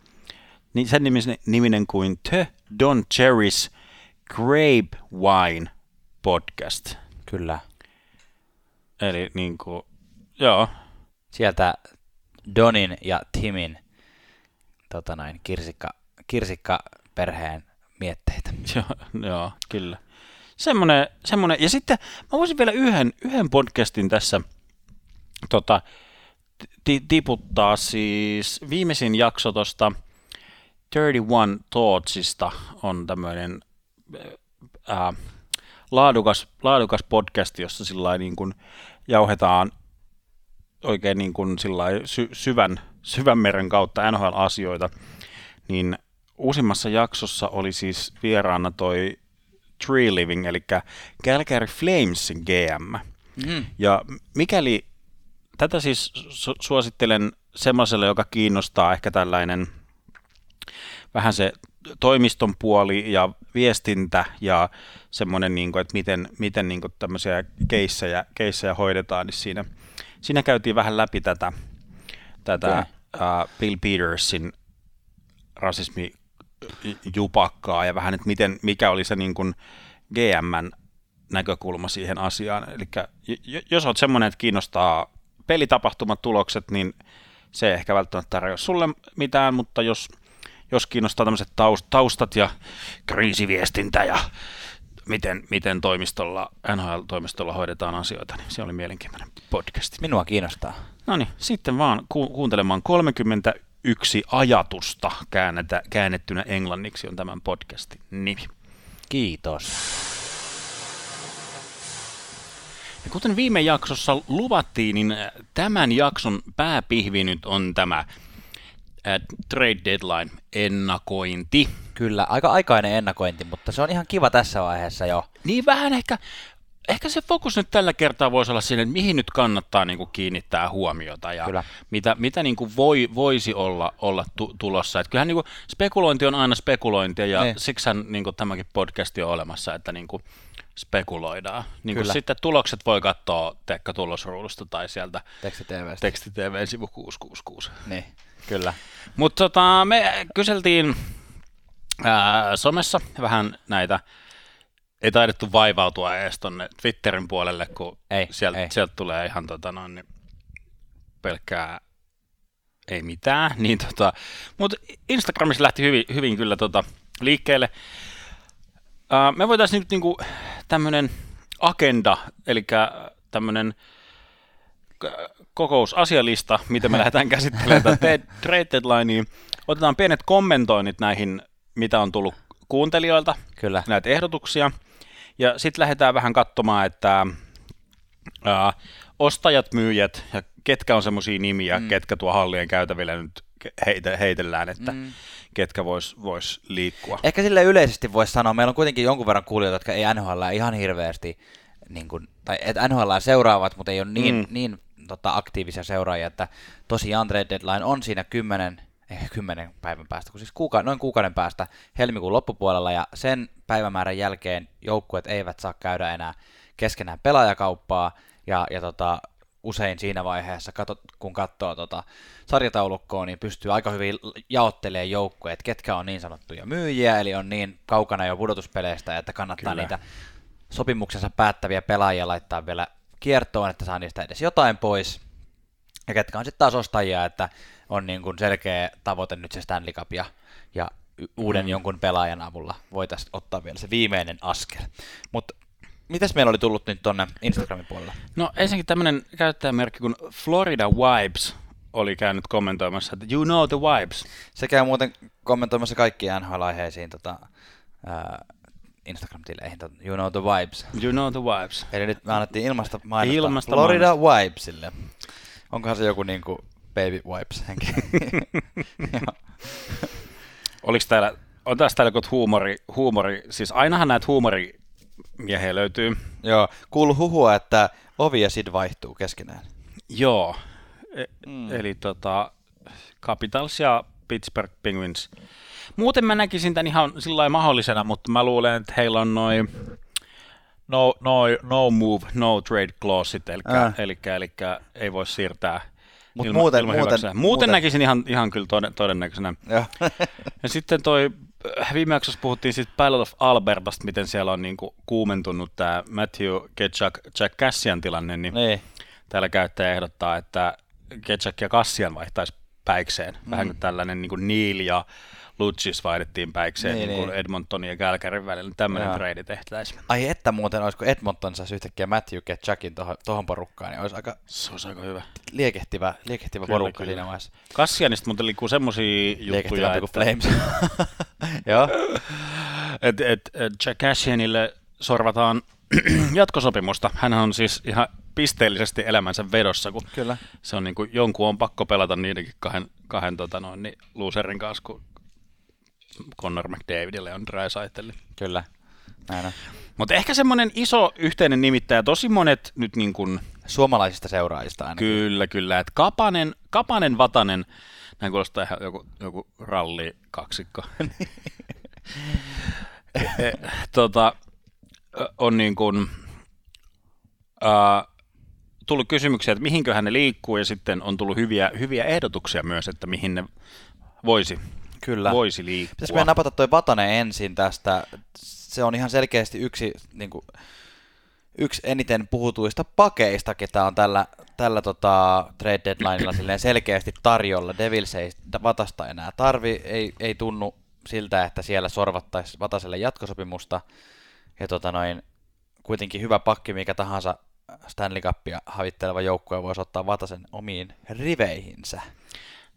niin sen niminen, niminen kuin The Don Cherry's Grape Wine Podcast. Kyllä. Eli niin kuin, joo, Sieltä Donin ja Timin tota noin, kirsikka, kirsikka-perheen mietteitä. <laughs> Joo, joo kyllä. Semmoinen, semmoinen, ja sitten mä voisin vielä yhden, yhden podcastin tässä tota, ti- tiputtaa, siis viimeisin jakso tuosta 31 Thoughtsista on tämmöinen ää, laadukas, laadukas podcast, jossa sillä niin kuin jauhetaan oikein niin kuin sy- syvän, syvän meren kautta NHL-asioita, niin uusimmassa jaksossa oli siis vieraana toi Tree Living, eli Calgary Flamesin GM. Mm. Ja mikäli tätä siis su- suosittelen semmoiselle, joka kiinnostaa ehkä tällainen vähän se toimiston puoli ja viestintä ja semmoinen, niin kuin, että miten, miten niin kuin tämmöisiä keissejä, keissejä hoidetaan, niin siinä, siinä käytiin vähän läpi tätä, tätä uh, Bill Petersin rasismi jupakkaa ja vähän, että miten, mikä oli se niin kuin GMn näkökulma siihen asiaan. Eli jos olet semmoinen, että kiinnostaa pelitapahtumat, tulokset, niin se ei ehkä välttämättä tarjoa sulle mitään, mutta jos, jos kiinnostaa tämmöiset taustat ja kriisiviestintä ja miten, miten toimistolla, NHL-toimistolla hoidetaan asioita, niin se oli mielenkiintoinen podcast. Minua kiinnostaa. No niin, sitten vaan ku- kuuntelemaan 31 ajatusta käännetä, käännettynä englanniksi on tämän podcastin nimi. Kiitos. Ja kuten viime jaksossa luvattiin, niin tämän jakson pääpihvi nyt on tämä trade deadline ennakointi. Kyllä, aika aikainen ennakointi, mutta se on ihan kiva tässä vaiheessa jo. Niin vähän ehkä, ehkä se fokus nyt tällä kertaa voisi olla siinä, että mihin nyt kannattaa niin kuin kiinnittää huomiota ja Kyllä. mitä, mitä niin kuin voi, voisi olla, olla tu, tulossa. Että kyllähän niin kuin spekulointi on aina spekulointia ja niin. siksi niin kuin tämäkin podcast on olemassa, että niin kuin spekuloidaan. Niin kuin sitten tulokset voi katsoa Tekka tulosruudusta tai sieltä Teksti-TVstä. Teksti-TV sivu 666. Niin, kyllä. Mutta tota, me kyseltiin ää, somessa vähän näitä, ei taidettu vaivautua edes tuonne Twitterin puolelle, kun ei, sieltä, ei. sieltä tulee ihan tota noin, niin pelkkää ei mitään, niin tota, mutta Instagramissa lähti hyvin, hyvin kyllä tota, liikkeelle. Me voitaisiin nyt niinku tämmöinen agenda, eli tämmöinen kokousasialista, mitä me lähdetään <laughs> käsittelemään trade deadlinea. Otetaan pienet kommentoinnit näihin, mitä on tullut kuuntelijoilta, Kyllä. näitä ehdotuksia. Ja sitten lähdetään vähän katsomaan, että ää, ostajat, myyjät ja ketkä on semmoisia nimiä, mm. ketkä tuo hallien käytävillä nyt heite, heitellään, että mm. Ketkä vois, vois liikkua. Ehkä sille yleisesti voisi sanoa, meillä on kuitenkin jonkun verran kuulijoita, jotka ei NHL ihan hirveästi, niin kuin, tai että NHL seuraavat, mutta ei ole niin, mm. niin tota, aktiivisia seuraajia, että tosiaan trade deadline on siinä kymmenen, eh, kymmenen päivän päästä, kun siis kuuka, noin kuukauden päästä helmikuun loppupuolella, ja sen päivämäärän jälkeen joukkueet eivät saa käydä enää keskenään pelaajakauppaa, ja, ja tota, usein siinä vaiheessa, kun katsoo tota sarjataulukkoa, niin pystyy aika hyvin jaottelemaan joukkoja, että ketkä on niin sanottuja myyjiä, eli on niin kaukana jo pudotuspeleistä, että kannattaa Kyllä. niitä sopimuksensa päättäviä pelaajia laittaa vielä kiertoon, että saa niistä edes jotain pois. Ja ketkä on sitten taas ostajia, että on niin kuin selkeä tavoite nyt se Stanley Cup ja, ja uuden mm. jonkun pelaajan avulla voitaisiin ottaa vielä se viimeinen askel. Mutta mitäs meillä oli tullut nyt tuonne Instagramin puolella? No ensinnäkin tämmöinen käyttäjämerkki kuin Florida Vibes oli käynyt kommentoimassa, että you know the vibes. Se käy muuten kommentoimassa kaikkiin NHL-aiheisiin tota, Instagram-tileihin, you know the vibes. You know the vibes. Eli nyt me annettiin ilmasta mainosta, ilmasta Florida mainosta. Vibesille. Onkohan se joku niinku baby wipes henki? <laughs> Oliko täällä, on tässä täällä joku huumori, huumori, siis ainahan näitä huumorimiehiä löytyy. Joo, kuulu huhua, että ovi ja Sid vaihtuu keskenään. Joo, e- mm. eli tota, Capitals ja Pittsburgh Penguins Muuten mä näkisin tämän ihan sillä mahdollisena, mutta mä luulen, että heillä on noin no, no, no move, no trade clauseit, eli, äh. eli, eli ei voi siirtää Mut ilma, muuten, ilman muuten, muuten, muuten, näkisin ihan, ihan kyllä toden, todennäköisenä. Ja. <laughs> ja sitten toi, viime jaksossa puhuttiin siitä Battle of Albertasta, miten siellä on niinku kuumentunut tämä Matthew Ketchuk, Jack Cassian tilanne, niin, niin. täällä käyttäjä ehdottaa, että Ketchuk ja Cassian vaihtaisi päikseen. Mm. Vähän kuin tällainen niin kuin Neil ja Lucis vaihdettiin päikseen niin, niin, niin. Edmontonin ja Kälkärin välillä. Tämmöinen trade tehtäisiin. Ai että muuten, olisiko Edmonton saisi yhtäkkiä Matthew Ketchukin tuohon porukkaan, niin olisi aika, se olisi aika hyvä. liekehtivä, liekehtivä kyllä, porukka kyllä. siinä vaiheessa. Kassianista muuten liikkuu semmoisia juttuja, että... Flames. <laughs> Joo. et, et, et Jack Cassianille sorvataan <clears throat> jatkosopimusta. Hän on siis ihan pisteellisesti elämänsä vedossa, kun Kyllä. se on niin kuin, jonkun on pakko pelata niidenkin kahden, kahden tota noin, niin loserin kanssa, kun Connor McDavidille on Drysaitelle. Kyllä, näin Mutta ehkä semmoinen iso yhteinen nimittäjä, tosi monet nyt niin kuin... Suomalaisista seuraajista aina. Kyllä, kyllä. Että Kapanen, Kapanen, Vatanen, näin kuulostaa ihan joku, joku ralli kaksikko. <laughs> e, e, tota, on niin kuin, tullut kysymyksiä, että mihinköhän ne liikkuu, ja sitten on tullut hyviä, hyviä ehdotuksia myös, että mihin ne voisi Kyllä. voisi liikkua. Pitäisikö meidän napata toi Vatanen ensin tästä? Se on ihan selkeästi yksi, niin kuin, yksi eniten puhutuista pakeista, ketä on tällä, tällä tota, trade deadlineilla silleen selkeästi tarjolla. Devils ei Vatasta enää tarvi, ei, ei tunnu siltä, että siellä sorvattaisiin Vataselle jatkosopimusta. Ja tota noin, kuitenkin hyvä pakki, mikä tahansa Stanley Cupia havitteleva joukkue voisi ottaa Vatasen omiin riveihinsä.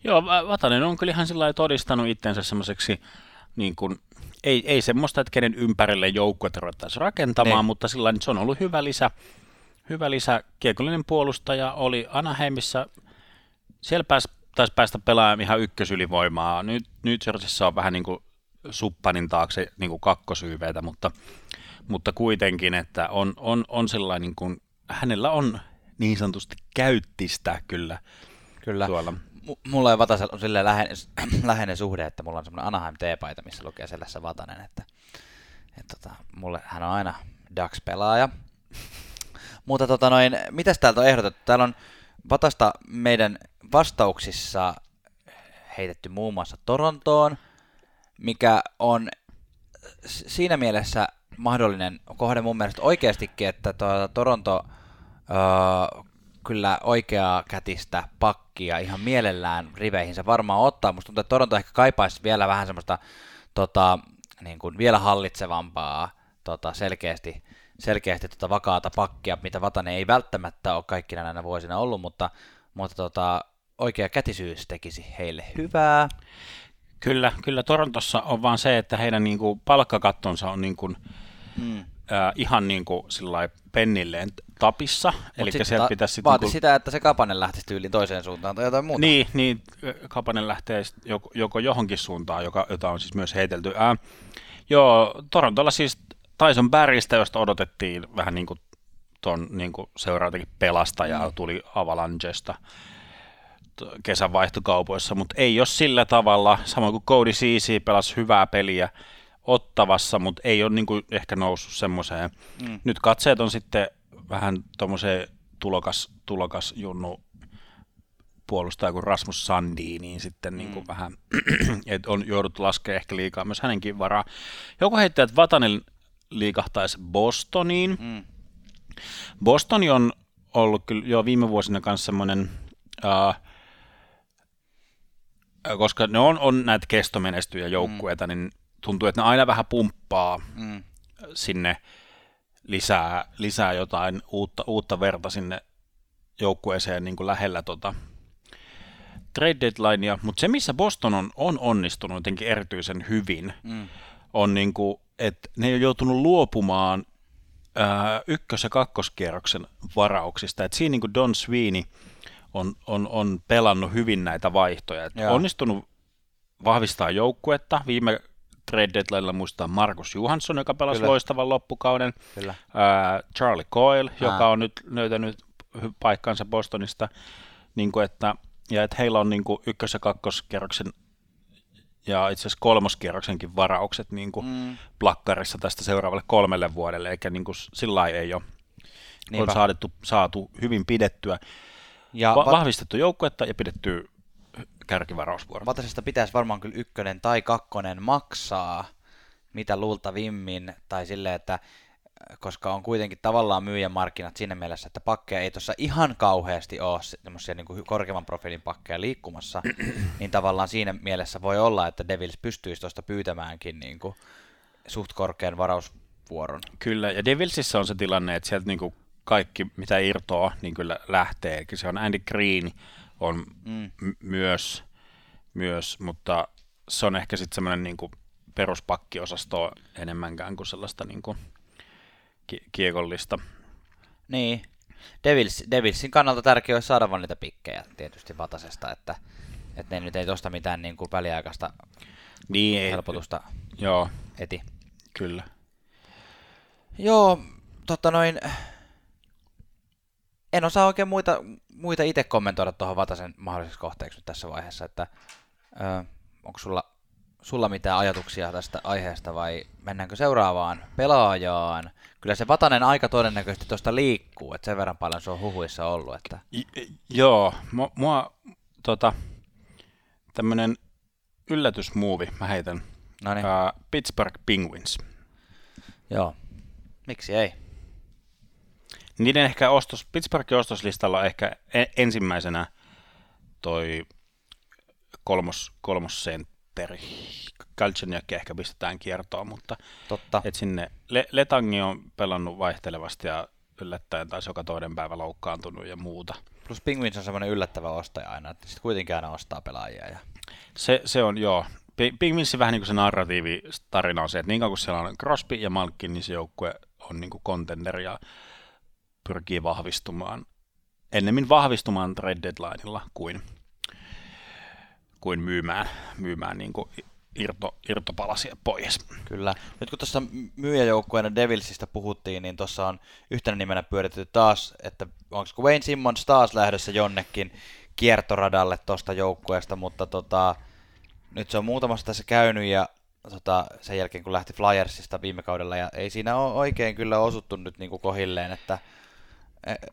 Joo, Vatanen on kyllä ihan sillä todistanut itsensä semmoiseksi, niin kuin, ei, ei semmoista, että kenen ympärille joukkuetta ruvettaisiin rakentamaan, niin. mutta sillä se on ollut hyvä lisä, hyvä lisä. Kiekollinen puolustaja oli Anaheimissa, siellä pääsi, taisi päästä pelaamaan ihan ykkösylivoimaa. Nyt, nyt Jerseyssä on vähän niin kuin suppanin taakse niin kuin kakkosyyveitä, mutta, mutta kuitenkin, että on, on, on sellainen, niin kuin, hänellä on niin sanotusti käyttistä kyllä, kyllä. tuolla mulla ja Vatasella on silleen läheinen, <clears throat> läheinen suhde, että mulla on semmoinen Anaheim T-paita, missä lukee selässä Vatanen, että, että tota, mulle hän on aina Dax-pelaaja. Mutta tota noin, mitäs täältä on ehdotettu? Täällä on Vatasta meidän vastauksissa heitetty muun muassa Torontoon, mikä on siinä mielessä mahdollinen kohde mun mielestä oikeastikin, että tuota Toronto öö, kyllä oikeaa kätistä pakkia ihan mielellään riveihinsä varmaan ottaa. Musta tuntuu, että Toronto ehkä kaipaisi vielä vähän semmoista tota, niin kuin vielä hallitsevampaa, tota, selkeästi, selkeästi tota vakaata pakkia, mitä Vatanen ei välttämättä ole kaikkina näinä vuosina ollut, mutta, mutta tota, oikea kätisyys tekisi heille hyvää. Kyllä, kyllä Torontossa on vaan se, että heidän niin kuin, palkkakattonsa on niin kuin, mm. äh, ihan niin kuin, pennilleen tapissa. Eli sit ta- pitäisi sitten... Vaati niin kuin... sitä, että se Kapanen lähtisi tyyliin toiseen suuntaan tai jotain muuta. Niin, niin Kapanen lähtee joko, joko johonkin suuntaan, joka, jota on siis myös heitelty. Ää, joo, Torontolla siis Tyson Barrystä, josta odotettiin vähän niin kuin tuon niin seuraavakin pelastajaa, mm. tuli Avalanchesta kesän vaihtokaupoissa, mutta ei ole sillä tavalla, samoin kuin Cody Ceesay pelasi hyvää peliä ottavassa, mutta ei ole niin kuin ehkä noussut semmoiseen. Mm. Nyt katseet on sitten vähän tuommoiseen tulokas, tulokas junnu puolustaja kuin Rasmus Sandi, niin sitten niin kuin mm. vähän, <clears throat> että on jouduttu laskemaan ehkä liikaa myös hänenkin varaa. Joku heittää, että Vatanen liikahtaisi Bostoniin. Mm. Bostoni on ollut kyllä jo viime vuosina kanssa semmoinen, uh, koska ne on, on näitä kestomenestyjä joukkueita, mm. niin tuntuu, että ne aina vähän pumppaa mm. sinne lisää, lisää jotain uutta, uutta verta sinne joukkueeseen niin kuin lähellä tota trade deadlinea, mutta se missä Boston on, on onnistunut jotenkin erityisen hyvin, mm. on niin kuin, että ne on joutunut luopumaan ää, ykkös- ja kakkoskierroksen varauksista, että siinä niin kuin Don Sweeney on, on, on pelannut hyvin näitä vaihtoja, että onnistunut vahvistaa joukkuetta, viime trade deadlinella muistaa Markus Johansson, joka pelasi Kyllä. loistavan loppukauden. Kyllä. Uh, Charlie Coyle, Ää. joka on nyt löytänyt paikkansa Bostonista. Niin kuin että, ja että heillä on niin kuin ykkös- ja kakkoskerroksen ja itse asiassa kolmoskierroksenkin varaukset niin kuin mm. plakkarissa tästä seuraavalle kolmelle vuodelle, eikä niin kuin, sillä ei ole on saatu, saatu hyvin pidettyä, ja va- vahvistettu joukkuetta ja pidetty kärkivarausvuoro. Vatasesta pitäisi varmaan kyllä ykkönen tai kakkonen maksaa, mitä luultavimmin, tai silleen, että koska on kuitenkin tavallaan myyjän markkinat siinä mielessä, että pakkeja ei tuossa ihan kauheasti ole semmoisia niin korkeamman profiilin pakkeja liikkumassa, <clears throat> niin tavallaan siinä mielessä voi olla, että Devils pystyisi tuosta pyytämäänkin niin kuin suht korkean varausvuoron. Kyllä, ja Devilsissä on se tilanne, että sieltä niin kuin kaikki, mitä irtoaa, niin kyllä lähtee. Eli se on Andy Green, on mm. m- myös, myös, mutta se on ehkä sitten semmoinen niin peruspakkiosasto enemmänkään kuin sellaista niin kuin ki- kiekollista. Niin. Devils, Devilsin kannalta tärkeää olisi saada vaan niitä pikkejä tietysti Vatasesta, että, että ne nyt ei tuosta mitään niin kuin väliaikaista niin, helpotusta ei, joo, eti. Kyllä. Joo, totta noin, en osaa oikein muita, muita itse kommentoida tuohon Vatasen mahdolliseksi kohteeksi nyt tässä vaiheessa, että ö, onko sulla, sulla mitään ajatuksia tästä aiheesta vai mennäänkö seuraavaan pelaajaan? Kyllä se Vatanen aika todennäköisesti tuosta liikkuu, että sen verran paljon se on huhuissa ollut. Että... J- joo, mua, mua tota, tämmöinen yllätysmuovi, mä heitän. Uh, Pittsburgh Penguins. Joo, miksi ei? Niiden ehkä ostos, Pittsburghin ostoslistalla on ehkä e- ensimmäisenä toi kolmos, kolmosentteri. Galchenyakki ehkä pistetään kiertoon, mutta Totta. et sinne Le- Letangi on pelannut vaihtelevasti ja yllättäen taas joka toinen päivä loukkaantunut ja muuta. Plus Penguins on semmoinen yllättävä ostaja aina, että sitten kuitenkin aina ostaa pelaajia. Ja... Se, se on, joo. Pingvinsin vähän niin kuin se narratiivi tarina on se, että niin kauan kuin siellä on Crosby ja Malkin, niin se joukkue on niin kuin contender ja pyrkii vahvistumaan, ennemmin vahvistumaan trade deadlineilla kuin, kuin myymään, myymään niin kuin irto, irtopalasia pois. Kyllä. Nyt kun tuossa myyjäjoukkueena Devilsistä puhuttiin, niin tuossa on yhtenä nimenä pyöritetty taas, että onko Wayne Simmons taas lähdössä jonnekin kiertoradalle tuosta joukkueesta, mutta tota, nyt se on muutamassa tässä käynyt ja tota, sen jälkeen kun lähti Flyersista viime kaudella ja ei siinä ole oikein kyllä osuttu nyt niin kuin kohilleen, että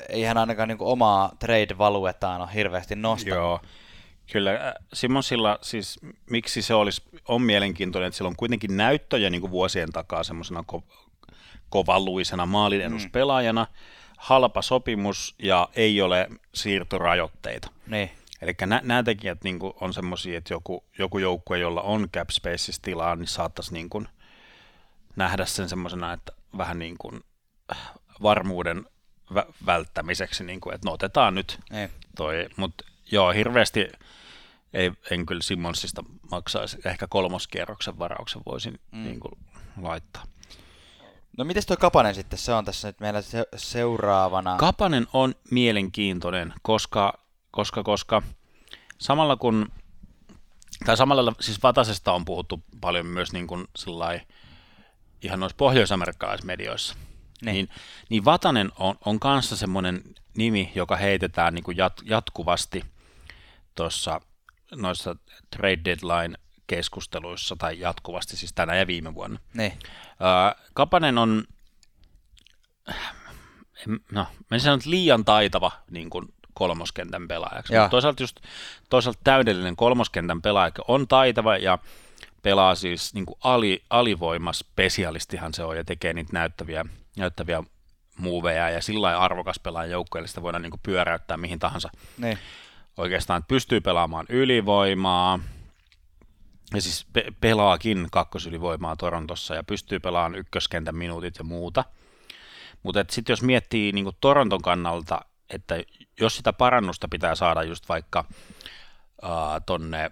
ei hän ainakaan niin kuin omaa trade-valuetaan ole hirveästi nostanut. Joo, kyllä. äh, Simonsilla siis, miksi se olisi, on mielenkiintoinen, että sillä on kuitenkin näyttöjä niin kuin vuosien takaa semmoisena ko- kovaluisena maalineduspelaajana, halpa sopimus ja ei ole siirtorajoitteita. Niin, Eli nämä tekijät niin kuin, on semmoisia, että joku, joku joukkue, jolla on cap spaceissa tilaa, niin saattaisi niin kuin, nähdä sen semmoisena, että vähän niin kuin äh, varmuuden vä- välttämiseksi, niin kuin, että no otetaan nyt niin. toi, mutta joo, hirveästi ei, en kyllä Simmonsista maksaisi, ehkä kolmoskierroksen varauksen voisin mm. niin kuin, laittaa. No miten toi Kapanen sitten, se on tässä nyt meillä se- seuraavana. Kapanen on mielenkiintoinen, koska, koska, koska samalla kun, tai samalla siis Vatasesta on puhuttu paljon myös niin kuin sillai, ihan noissa pohjois-amerikkalaismedioissa, Niin. niin, niin Vatanen on, on kanssa semmoinen nimi, joka heitetään niin kuin jat, jatkuvasti tuossa noissa trade deadline keskusteluissa tai jatkuvasti siis tänä ja viime vuonna. Niin. Ää, Kapanen on, no, en sano, liian taitava niin kuin kolmoskentän pelaajaksi, mutta toisaalta just toisaalta täydellinen kolmoskentän pelaaja on taitava ja pelaa siis niin kuin ali, alivoimaspesialistihan se on ja tekee niitä näyttäviä, näyttäviä muuveja ja sillä lailla arvokas pelaaja joukkueelle sitä voidaan niin pyöräyttää mihin tahansa Niin. oikeastaan, että pystyy pelaamaan ylivoimaa, ja siis pe- pelaakin kakkosylivoimaa Torontossa ja pystyy pelaamaan ykköskentän minuutit ja muuta. Mutta sitten jos miettii niin Toronton kannalta, että jos sitä parannusta pitää saada just vaikka ää, tonne,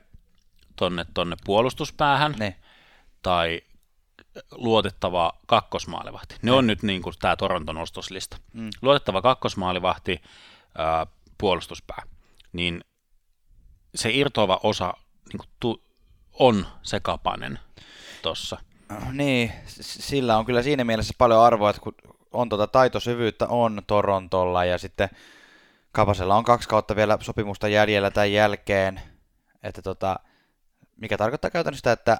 tonne, tonne puolustuspäähän Niin. tai luotettava kakkosmaalivahti. Ne on nyt niin kuin tämä Toronton ostoslista. Mm. Luotettava kakkosmaalivahti, ää, puolustuspää. Niin se irtoava osa niin kuin tu- on se kapanen tossa. Niin, s- sillä on kyllä siinä mielessä paljon arvoa, että kun on tuota taitosyvyyttä on Torontolla ja sitten Kapasella on kaksi kautta vielä sopimusta jäljellä tämän jälkeen, että tota, mikä tarkoittaa käytännössä sitä, että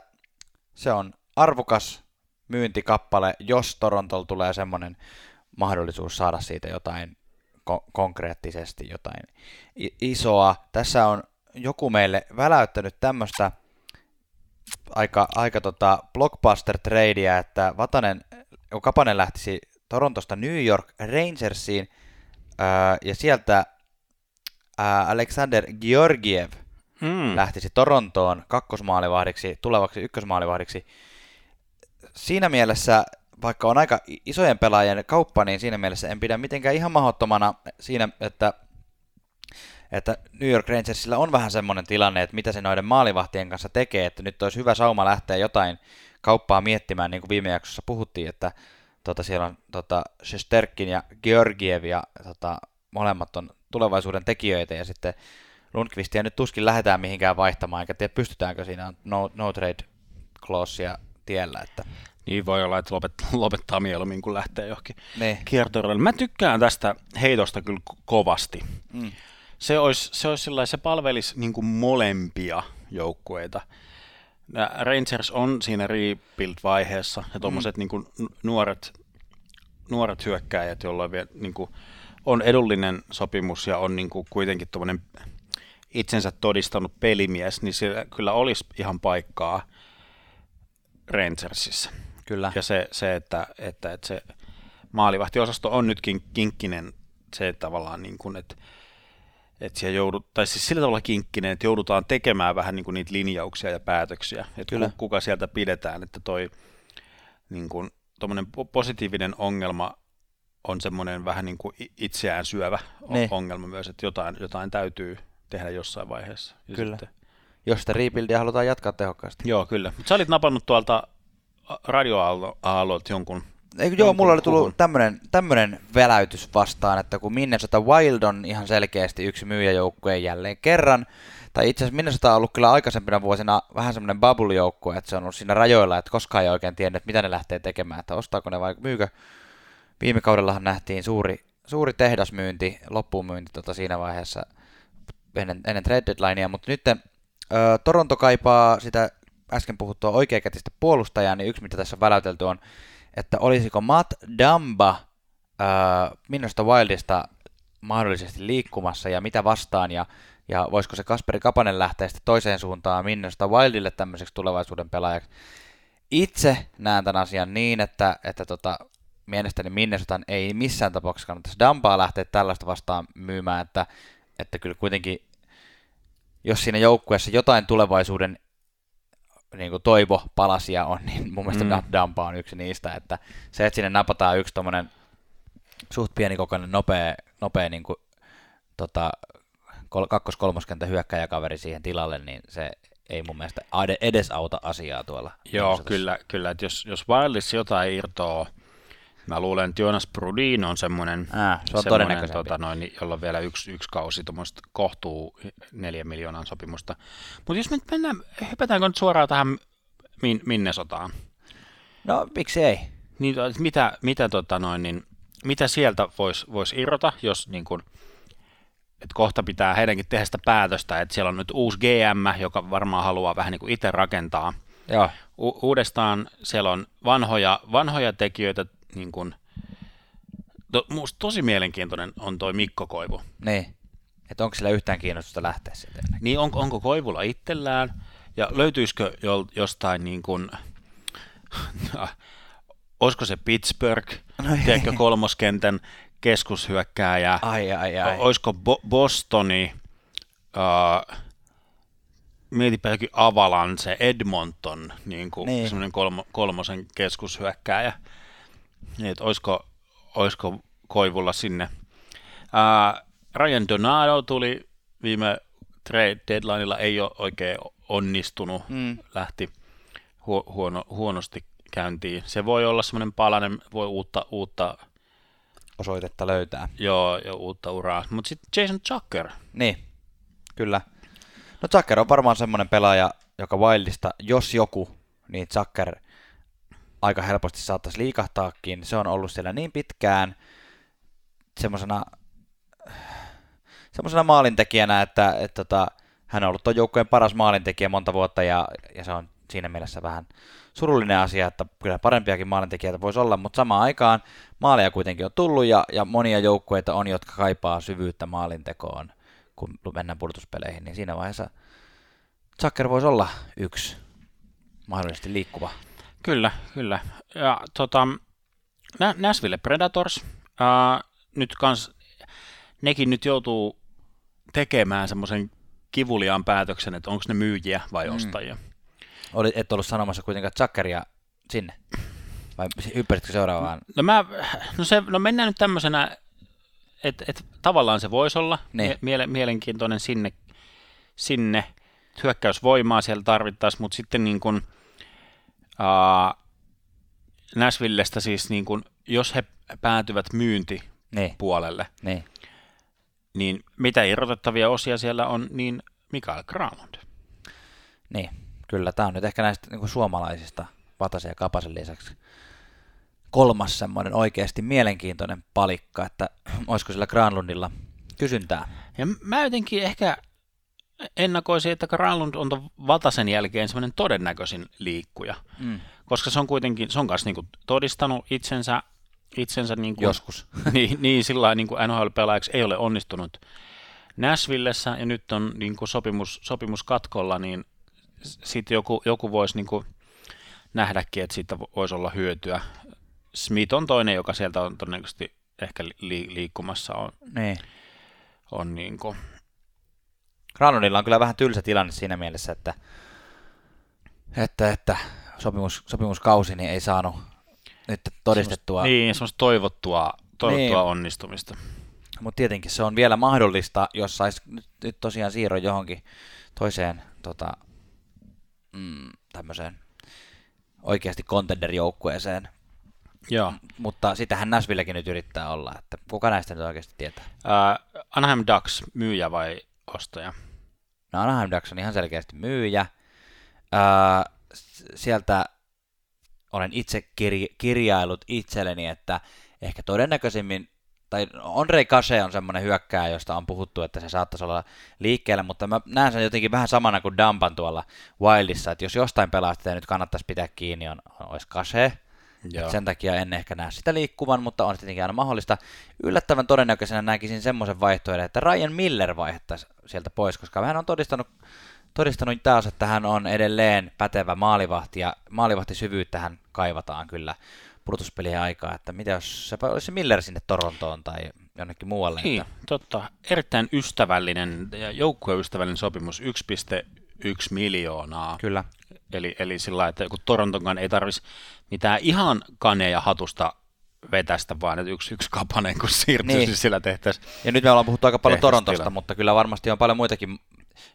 se on arvokas myyntikappale, jos Torontol tulee semmoinen mahdollisuus saada siitä jotain ko- konkreettisesti, jotain isoa. Tässä on joku meille väläyttänyt tämmöistä aika, aika tota blockbuster-tradea, että Vatanen, kun Kapanen lähtisi Torontosta New York Rangersiin, ää, ja sieltä ää, Alexander Georgiev Mm. lähtisi Torontoon kakkosmaalivahdiksi, tulevaksi ykkösmaalivahdiksi. Siinä mielessä, vaikka on aika isojen pelaajien kauppa, niin siinä mielessä en pidä mitenkään ihan mahdottomana siinä, että että New York Rangersilla on vähän semmoinen tilanne, että mitä se noiden maalivahtien kanssa tekee, että nyt olisi hyvä sauma lähteä jotain kauppaa miettimään, niin kuin viime jaksossa puhuttiin, että tota, siellä on tota, Shesterkin ja Georgiev ja tota, molemmat on tulevaisuuden tekijöitä ja sitten Lundqvistia nyt tuskin lähdetään mihinkään vaihtamaan, eikä tiedä pystytäänkö siinä on no, no trade clausea tiellä, että Niin voi olla, että lopettaa, <laughs> lopettaa mieluummin, kun lähtee johonkin ne, kiertoille. Mä tykkään tästä heitosta kyllä ko- kovasti. mm, Se olisi, se, olisi sillai, se palvelisi niin kuin molempia joukkueita. Rangers on siinä rebuild-vaiheessa ja tuommoiset mm. niin kuin nuoret, nuoret hyökkääjät, joilla on, vielä, niin kuin, on edullinen sopimus ja on niin kuin kuitenkin tuommoinen itsensä todistanut pelimies, niin sillä kyllä olisi ihan paikkaa Rangersissa. kyllä. Ja se, se että, että, että se maalivahtiosasto on nytkin kinkkinen se että tavallaan, niin kuin, että, että siellä joudut, tai siis sillä tavalla kinkkinen, että joudutaan tekemään vähän niin kuin niitä linjauksia ja päätöksiä, että Kyllä. kuka sieltä pidetään, että toi niin kuin, positiivinen ongelma on semmoinen vähän niin kuin itseään syövä ne. ongelma myös, että jotain, jotain täytyy tehdä jossain vaiheessa. Ja kyllä. Sitten... Jos sitä rebuildia halutaan jatkaa tehokkaasti. Joo, kyllä. Mutta sä olit napannut tuolta radioaallolta jonkun Eikö, joo, mulla oli tullut tämmönen, tämmönen väläytys vastaan, että kun Minnesota Wild on ihan selkeästi yksi myyjäjoukkue jälleen kerran, tai itse asiassa Minnesota on ollut kyllä aikaisempina vuosina vähän semmoinen bubble-joukkue, että se on ollut siinä rajoilla, että koskaan ei oikein tiennyt, mitä ne lähtee tekemään, että ostaako ne vai myykö. Viime kaudellahan nähtiin suuri, suuri tehdasmyynti, loppuunmyynti tota siinä vaiheessa ennen, ennen trade deadlinea, mutta nyt Toronto kaipaa sitä äsken puhuttua oikeakätistä puolustajaa, niin yksi mitä tässä on väläytelty on, että olisiko Matt Damba minusta Wildista mahdollisesti liikkumassa ja mitä vastaan ja, ja voisiko se Kasperi Kapanen lähteä sitten toiseen suuntaan minusta Wildille tämmöiseksi tulevaisuuden pelaajaksi. Itse näen tämän asian niin, että, että tota, mielestäni Minnesotan ei missään tapauksessa kannattaisi Dambaa lähteä tällaista vastaan myymään, että, että kyllä kuitenkin jos siinä joukkueessa jotain tulevaisuuden niin kuin toivo palasia on, niin mun mielestä mm. Dampa on yksi niistä, että se, että sinne napataan yksi tommonen suht pienikokoinen, nopea, nopea niin kuin, tota, kol- kakkos-kolmoskenttä hyökkäjäkaveri siihen tilalle, niin se ei mun mielestä edes auta asiaa tuolla. Joo, kyllä, kyllä, että jos, jos Wildissa jotain irtoaa, Mä luulen, että Jonas Brudin on semmoinen, Ää, se on semmoinen tota, noin, jolla on vielä yksi, yksi kausi tuommoista kohtuu neljän miljoonan sopimusta. Mutta jos me nyt mennään, hypätäänkö nyt suoraan tähän min, Minnesotaan? No, miksi ei? Niin, mitä, mitä, tota noin, niin, mitä sieltä voisi vois irrota, jos niin kun, että kohta pitää heidänkin tehdä sitä päätöstä, että siellä on nyt uusi GM, joka varmaan haluaa vähän niin kuin itse rakentaa. Joo. U- uudestaan siellä on vanhoja, vanhoja tekijöitä niin kuin, to, musta tosi mielenkiintoinen on toi Mikko Koivu. Niin, että onko sillä yhtään kiinnostusta lähteä sieltä Niin, on, onko Koivulla itsellään, ja löytyisikö jo, jostain niin kuin, <laughs> olisiko se Pittsburgh, no, tiedätkö, kolmoskentän keskushyökkääjä, ai, ai, ai. olisiko Bo- Bostoni, uh, mietipä jokin Avalanche, Edmonton, niin kuin niin. semmoinen kolmo, kolmosen keskushyökkääjä. Niin, että olisiko, olisiko Koivulla sinne. Ää, Ryan Donato tuli viime trade deadlineilla, ei ole oikein onnistunut, mm. lähti hu- huono, huonosti käyntiin. Se voi olla semmoinen palanen, voi uutta, uutta osoitetta löytää. Joo, ja uutta uraa. Mutta sitten Jason Chucker. Niin, kyllä. No Chucker on varmaan semmoinen pelaaja, joka Wildista, jos joku, niin Chucker aika helposti saattaisi liikahtaakin. Se on ollut siellä niin pitkään semmoisena semmoisena maalintekijänä, että, että, että tota, hän on ollut tuon joukkueen paras maalintekijä monta vuotta ja, ja se on siinä mielessä vähän surullinen asia, että kyllä parempiakin maalintekijöitä voisi olla, mutta samaan aikaan maaleja kuitenkin on tullut ja, ja monia joukkueita on, jotka kaipaa syvyyttä maalintekoon, kun mennään pudotuspeleihin, niin siinä vaiheessa Zucker voisi olla yksi mahdollisesti liikkuva Kyllä, kyllä. Ja tota, Nashville Predators, ää, nyt kans, nekin nyt joutuu tekemään semmoisen kivuliaan päätöksen, että onko ne myyjiä vai mm. ostajia. Oli, et ollut sanomassa kuitenkaan Zuckeria sinne? Vai hyppäsitkö seuraavaan? No, mä, no, se, no mennään nyt tämmöisenä, että et, tavallaan se voisi olla niin. mie- mielenkiintoinen sinne, sinne. Hyökkäysvoimaa siellä tarvittaisiin, mutta sitten niin kuin – Uh, Nashvillestä siis, niin kun, jos he päätyvät myyntipuolelle, niin. niin mitä irrotettavia osia siellä on, niin Mikael Granlund. Niin, kyllä. Tämä on nyt ehkä näistä niin suomalaisista Vatasen ja Kapasen lisäksi kolmas semmoinen oikeasti mielenkiintoinen palikka, että olisiko sillä Granlundilla kysyntää. Ja mä jotenkin ehkä ennakoisin, että Granlund on Vatasen jälkeen semmoinen todennäköisin liikkuja, mm. koska se on kuitenkin, se on kanssa niin todistanut itsensä, itsensä niin kuin, joskus. <laughs> niin, niin sillä niin kuin NHL-pelaajaksi ei ole onnistunut Nashvillessä ja nyt on niin kuin sopimus, sopimus katkolla, niin sitten joku, joku voisi niin kuin nähdäkin, että siitä voisi olla hyötyä Smith on toinen, joka sieltä on todennäköisesti ehkä li- liikkumassa on, Niin. on niin kuin, Granlundilla on kyllä vähän tylsä tilanne siinä mielessä, että, että, että sopimus, sopimuskausi niin ei saanut nyt todistettua. niin, semmoista toivottua, toivottua Niin. onnistumista. Mutta tietenkin se on vielä mahdollista, jos saisi nyt, nyt tosiaan siirron johonkin toiseen tota, mm, tämmöiseen oikeasti contender-joukkueeseen. Joo. Mutta sitähän Nashvillekin nyt yrittää olla, että kuka näistä nyt oikeasti tietää? Uh, Anaheim Ducks, myyjä vai ostaja? No Anaheim Ducks on ihan selkeästi myyjä. Ää, sieltä olen itse kirj- kirjailut itselleni, että ehkä todennäköisimmin, tai Andrei Kase on semmoinen hyökkääjä, josta on puhuttu, että se saattaisi olla liikkeellä, mutta mä näen sen jotenkin vähän samana kuin Dampan tuolla Wildissa, että jos jostain pelaajasta nyt kannattaisi pitää kiinni, on, on olisi Kase, Joo. sen takia en ehkä näe sitä liikkuvan, mutta on tietenkin aina mahdollista. Yllättävän todennäköisenä näkisin semmoisen vaihtoehdon, että Ryan Miller vaihdettaisiin sieltä pois, koska hän on todistanut, todistanut taas, että hän on edelleen pätevä maalivahti, ja maalivahtisyvyyttä hän kaivataan kyllä pudotuspelien aikaa, että mitä jos se olisi Miller sinne Torontoon tai jonnekin muualle. Niin, Että, totta. Erittäin ystävällinen ja joukkueystävällinen sopimus, 1,1 miljoonaa. kyllä, Eli, eli sillä lailla, että joku Torontonkaan ei tarvitsisi mitään ihan kaneja hatusta vetästä, vaan että yksi, yksi kapanen, kun siirtyisi, Niin. niin. sillä tehtäisiin. Ja nyt me ollaan puhuttu aika paljon Torontosta, tila. mutta kyllä varmasti on paljon muitakin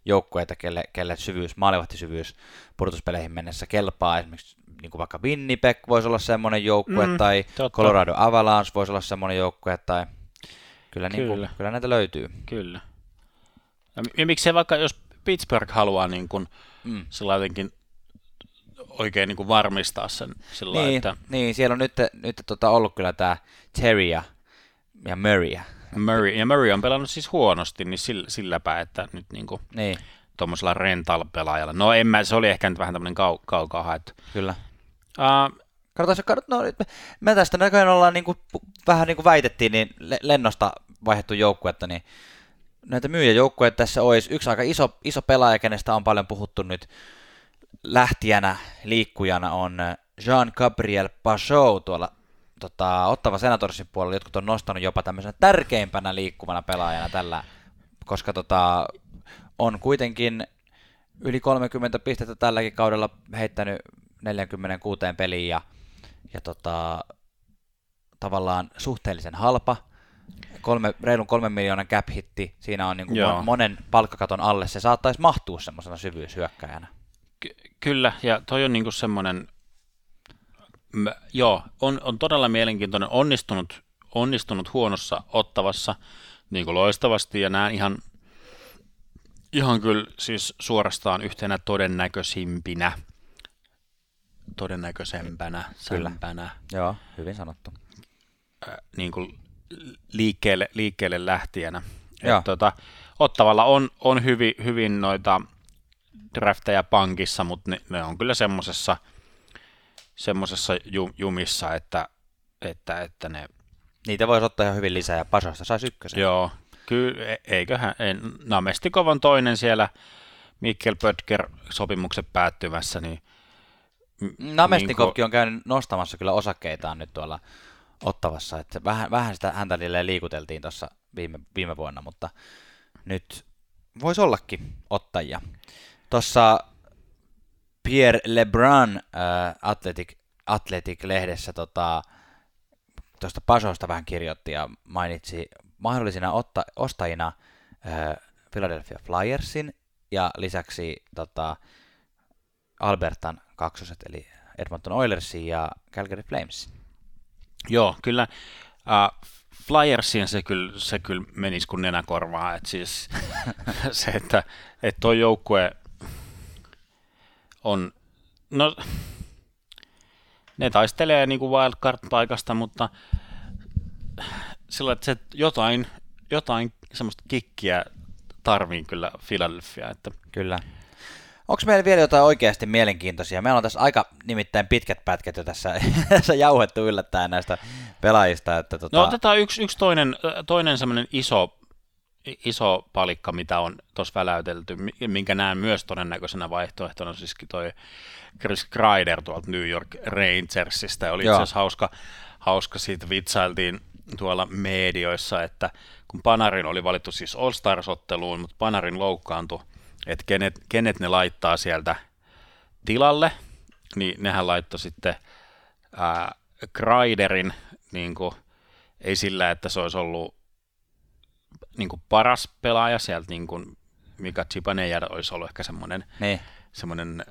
joukkueita, kelle, kelle syvyys, maalivahtisyvyys pudotuspeleihin mennessä kelpaa. Esimerkiksi niin kuin vaikka Winnipeg voisi olla semmoinen joukkue, Mm, tai totta. Colorado Avalanche voisi olla semmoinen joukkue, tai kyllä, Niin kuin, Kyllä. kyllä näitä löytyy. Kyllä. Ja miksei vaikka, jos Pittsburgh haluaa niin kuin, Mm. sillä jotenkin oikein niin kuin varmistaa sen sillä Niin, että niin, siellä on nyt, nyt tota ollut kyllä tämä Terry ja, ja Murray. Murray, ja Murray on pelannut siis huonosti, niin sillä, silläpä, että nyt niin kuin Niin, tuommoisella rental-pelaajalla. No en mä, se oli ehkä nyt vähän tämmöinen kau, kaukaa haettu. kyllä. Uh, Katsotaan, katsot, no, nyt me, me tästä näköjään ollaan niin kuin, vähän niin kuin väitettiin, niin le- lennosta vaihdettu joukkuetta, niin näitä myyjäjoukkueita tässä olisi yksi aika iso, iso pelaaja, kenestä on paljon puhuttu nyt lähtijänä, liikkujana on Jean-Gabriel Pachot tuolla tota, Ottava Senatorsin puolella. Jotkut on nostanut jopa tämmöisenä tärkeimpänä liikkuvana pelaajana tällä, koska tota, on kuitenkin yli 30 pistettä tälläkin kaudella heittänyt 46 peliin ja, ja tota, tavallaan suhteellisen halpa. Kolme, reilun kolmen miljoonan cap hitti, siinä on niin kuin Joo. monen palkkakaton alle, se saattaisi mahtua semmoisena syvyyshyökkäjänä. ky- kyllä, ja toi on niinku semmoinen, m- joo, on, on todella mielenkiintoinen, onnistunut, onnistunut huonossa ottavassa niin kuin loistavasti, ja näen ihan, ihan kyllä siis suorastaan yhtenä todennäköisimpinä, todennäköisempänä, Kyllä. sämpänä, Joo, hyvin sanottu. äh, niin kuin liikkeelle, liikkeelle lähtijänä. Et, tota, Ottavalla on, on hyvin, hyvin noita drafteja pankissa, mutta ne, ne on kyllä semmoisessa semmosessa ju, jumissa, että, että, että ne, Niitä voisi ottaa ihan hyvin lisää ja Pasosta saisi ykkösen. joo, kyllä, e- eiköhän, en, Namestikov on toinen siellä Mikkel Pötker sopimuksen päättymässä, niin Namestnikovkin on käynyt nostamassa kyllä osakkeitaan nyt tuolla Ottavassa, että vähän, vähän sitä häntä liikuteltiin tuossa viime, viime vuonna, mutta nyt voisi ollakin ottajia. Tuossa Pierre Lebrun äh, Athletic, Athletic-lehdessä tota, tuosta Pasosta vähän kirjoitti ja mainitsi mahdollisina otta, ostajina äh, Philadelphia Flyersin ja lisäksi tota, Albertan kaksoset, eli Edmonton Oilersin ja Calgary Flamesin. Joo, kyllä. Uh, Flyersiin se kyllä, se kyllä menisi kuin nenäkorvaa. Et siis <laughs> se, että et tuo joukkue on, no ne taistelee niin kuin wildcard-paikasta, mutta sillä, että se jotain, jotain semmoista kikkiä tarvii kyllä Philadelphia, että Kyllä. Onko meillä vielä jotain oikeasti mielenkiintoisia? Meillä on tässä aika nimittäin pitkät pätkät jo tässä, <laughs> tässä jauhettu yllättäen näistä pelaajista. Että tota, No otetaan yksi, yksi toinen, toinen semmoinen iso, iso palikka, mitä on tuossa väläytelty, mi- minkä näen myös todennäköisenä vaihtoehtona, siis toi Chris Kreider tuolta New York Rangersista. Oli itse asiassa hauska, hauska, siitä vitsailtiin tuolla medioissa, että kun Panarin oli valittu siis All Stars-otteluun, mutta Panarin loukkaantui, että kenet, kenet ne laittaa sieltä tilalle, niin nehän laittoi sitten ää, Kreiderin niin kuin, ei sillä, että se olisi ollut niin kuin paras pelaaja sieltä, niin kuin Mika Zibanejad olisi ollut ehkä semmoinen, Niin. semmoinen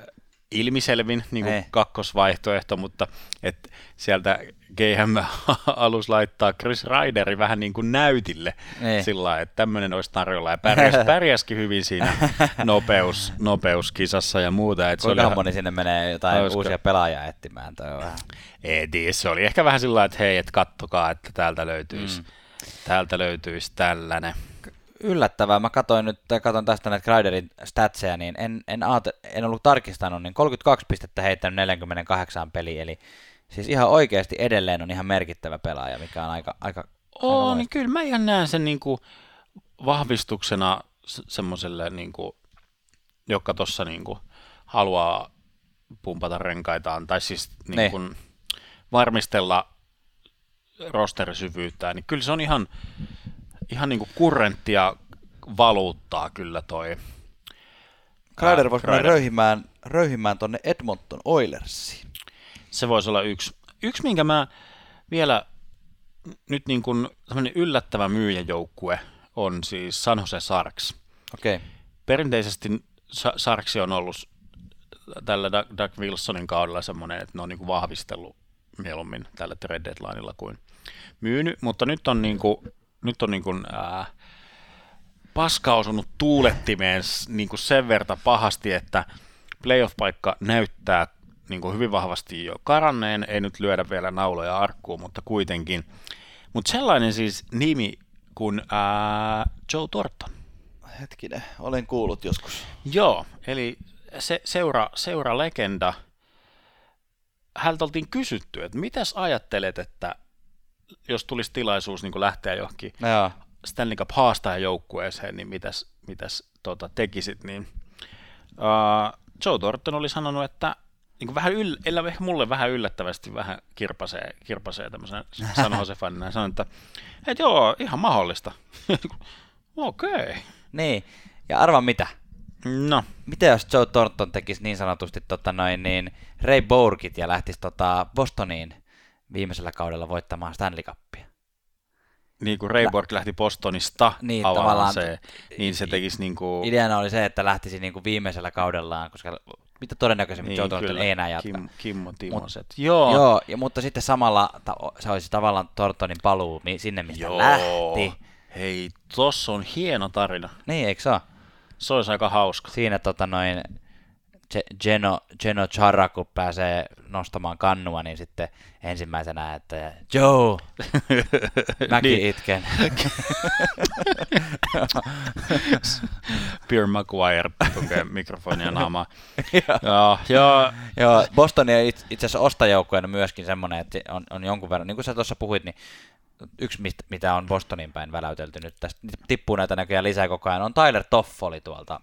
ilmiselvin niin kuin Niin. kakkosvaihtoehto, mutta et sieltä GM <laughs> alus laittaa Chris Ryderin vähän niin kuin näytille Niin. sillä lailla, että tämmöinen olisi tarjolla ja pärjäs, <laughs> pärjäskin hyvin siinä <laughs> nopeus, nopeuskisassa ja muuta. Et se oli Kuinka ihan- moni sinne menee jotain hauska. uusia pelaajia etsimään? Toi vähän. Ei tiedä, se oli ehkä vähän sillä lailla, että hei, että kattokaa, että täältä löytyisi, Mm. täältä löytyisi tällainen. Yllättävää. Mä katsoin nyt, katson tästä näitä Kreiderin statseja, niin en, en, aate, en ollut tarkistanut, niin 32 pistettä heittänyt 48 peliä, eli siis ihan oikeasti edelleen on ihan merkittävä pelaaja, mikä on aika, aika, Oo, aika niin kyllä mä ihan näen sen niin kuin vahvistuksena se- semmoiselle, niin kuin, joka tuossa niin kuin haluaa pumpata renkaitaan, tai siis niin Ne. kuin varmistella rosterisyvyyttään, niin kyllä se on ihan, ihan niin kuin kurrenttia valuuttaa kyllä toi. Kreider voisi mennä röyhimään, röyhimään tonne Edmonton Oilersiin. Se voisi olla yksi. Yksi, minkä mä vielä nyt niin kuin yllättävä myyjäjoukkue on siis San Jose Sharks. Okei, okay. Perinteisesti Sa- Sharksi on ollut tällä Doug, Doug Wilsonin kaudella semmoinen, että ne on niin kuin vahvistellut mieluummin tällä trade deadlineilla kuin myynyt, mutta nyt on, niin kuin, nyt on niin kuin, ää, paska osunut tuulettimeen niin kuin sen verta pahasti, että playoff-paikka näyttää niin kuin hyvin vahvasti jo karanneen, ei nyt lyödä vielä nauloja arkkuun, mutta kuitenkin. Mutta sellainen siis nimi kuin ää, Joe Thornton. hetkinen, olen kuullut joskus. Joo, eli se seura, seura legenda, häneltä oltiin kysytty, että mitäs ajattelet, että jos tulisi tilaisuus niin lähteä johonkin No joo, Stanley Cup haastajajoukkueeseen, niin mitäs, mitäs tota, tekisit, niin uh, Joe Thornton oli sanonut, että niin kuin vähän yll, ellä- ehkä mulle vähän yllättävästi vähän kirpasee, kirpasee tämmöisen <laughs> San Jose fanina, ja sanoi, että, että joo, ihan mahdollista. <laughs> Okei. Okay. niin. Ja arva mitä? No, Mitä jos Joe Thornton tekisi niin sanotusti tota noin, niin Ray Bourkit ja lähtisi tota Bostoniin viimeisellä kaudella voittamaan Stanley Cupia? niin kuin Rayborg lähti Bostonista Niin, tavallaan- se, niin se tekisi niin kuin, Ideana oli se, että lähtisi niin kuin viimeisellä kaudellaan, koska mitä todennäköisemmin niin, Joe ei enää jatka. Kim, Kimmo Timoset. Joo, Joo, ja, mutta sitten samalla ta- se olisi tavallaan Thorntonin paluu sinne, mistä Joo. lähti. Hei, tossa on hieno tarina. Niin, eikö se ole? Se olisi aika hauska. Siinä tota noin Geno, Geno Chara, kun pääsee nostamaan kannua, niin sitten ensimmäisenä, että Joe, <laughs> mäkin Niin. itken. <laughs> Pierre Maguire tukee mikrofonia naamaa. <laughs> joo, joo, Joo, Boston on it- itse asiassa ostajoukkueena myöskin semmoinen, että on, on jonkun verran, niin kuin sä tuossa puhuit, niin yksi, mitä on Bostonin päin väläytelty nyt, tästä tippuu näitä näköjään lisää koko ajan, on Tyler Toffoli tuolta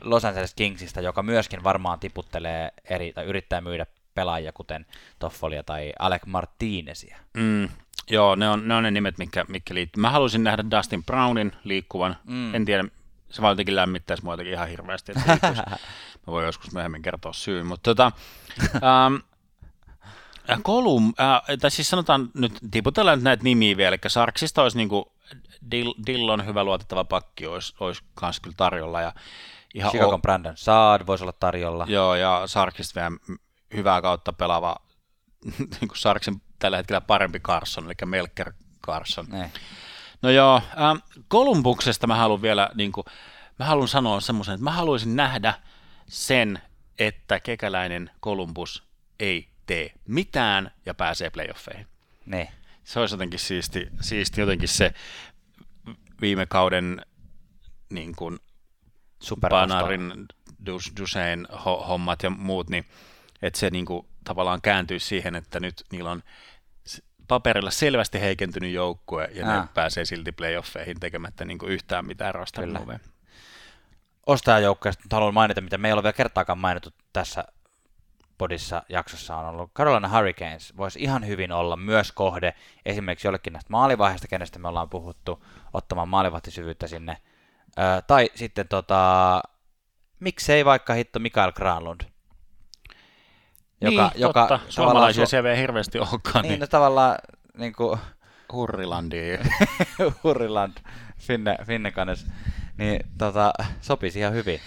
Los Angeles Kingsista, joka myöskin varmaan tiputtelee eri, tai yrittää myydä pelaajia, kuten Toffolia tai Alec Martinezia. mm, joo ne, on, ne on ne nimet, mitkä, mitkä liittyy. Mä haluaisin nähdä Dustin Brownin liikkuvan. Mm. En tiedä, se vaan jotenkin lämmittäisi mua jotenkin ihan hirveästi. Että. <laughs> Mä voin joskus myöhemmin kertoa syyn. Mutta tota, ähm, Kolum, äh, tai siis sanotaan nyt, tiputellaan nyt näitä nimiä vielä, eli Sarksista olisi niinku Dillon hyvä luotettava pakki olisi, olisi kans kyllä tarjolla. Ja ihan Chicagon o- Brandon Saad voisi olla tarjolla. Joo, ja Sarkista vielä hyvää kautta pelaava, <laughs> niin kuin Sarksin tällä hetkellä parempi Carson, eli Melker Carson. Ne. No joo, ähm, Kolumbuksesta mä haluan vielä, niin kuin, mä haluan sanoa semmoisen, että mä haluaisin nähdä sen, että kekäläinen Columbus ei tee mitään ja pääsee playoffeihin. Ne. Se olisi jotenkin siisti, siisti jotenkin se viime kauden niin kuin. Panarin, Dus, Dusein ho- hommat ja muut, niin että se niin kuin, tavallaan kääntyisi siihen, että nyt niillä on paperilla selvästi heikentynyt joukkue ja ne Aa. pääsee silti playoffeihin tekemättä niin kuin yhtään mitään movea. ostajajoukkueesta, mutta haluan mainita, mitä me ei ole vielä kertaakaan mainittu tässä podissa jaksossa on ollut. Carolina Hurricanes voisi ihan hyvin olla myös kohde esimerkiksi jollekin näistä maalivaiheista, kenestä me ollaan puhuttu, ottamaan maalivahtisyvyyttä sinne. Ö, tai sitten tota, miksei vaikka hitto Mikael Granlund. Joka, niin, joka totta. Suomalaisia su- siellä ei hirveästi olekaan. Niin, niin. No, tavallaan niin kuin... Hurrilandi. <laughs> Hurriland, Finne, Finnekanes. Niin tota, sopisi ihan hyvin.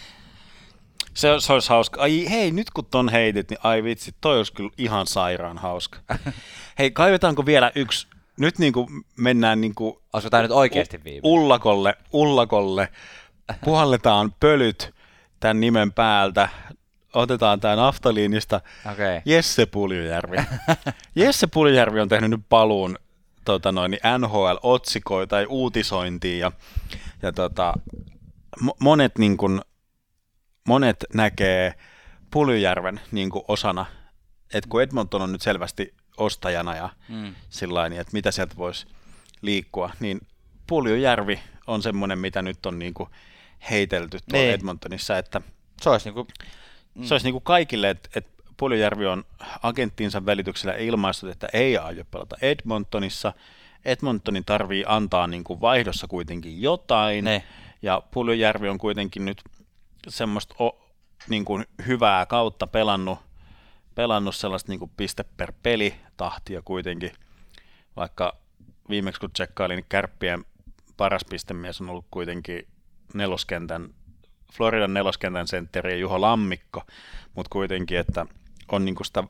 Se, se olisi hauska. Ai hei, nyt kun ton heitit, niin ai vitsi, toi olisi kyllä ihan sairaan hauska. <laughs> hei, kaivetaanko vielä yksi? Nyt niin kuin mennään niin kuin Olisiko nyt oikeasti viime? Ullakolle, ullakolle. Puhalletaan pölyt tämän nimen päältä. Otetaan tämä naftaliinista. Okay. Jesse Puljujärvi. <laughs> Jesse Puljujärvi on tehnyt nyt paluun tota noin, niin NHL-otsikoita tai uutisointiin ja, ja tota, monet niin kuin, monet näkee Puljujärven niin kuin osana, että kun Edmonton on nyt selvästi ostajana ja mm. sillä että mitä sieltä voisi liikkua, niin Puljujärvi on semmoinen, mitä nyt on niin kuin heitelty tuolla niin. Edmontonissa, että se olisi, niin kuin, mm. se olisi niin kuin kaikille, että, että Puljujärvi on agenttiinsa välityksellä ilmaistut, että ei aio pelata Edmontonissa. Edmontonin tarvii antaa niin kuin vaihdossa kuitenkin jotain, ne. ja Puljujärvi on kuitenkin nyt semmoista o, niin kuin hyvää kautta pelannut, pelannut sellaista niin kuin piste per peli tahtia kuitenkin, vaikka viimeksi kun tsekkailin, niin kärppien paras pistemies on ollut kuitenkin neloskentän, Floridan neloskentän sentteri Juho Lammikko, mutta kuitenkin, että on niin kuin sitä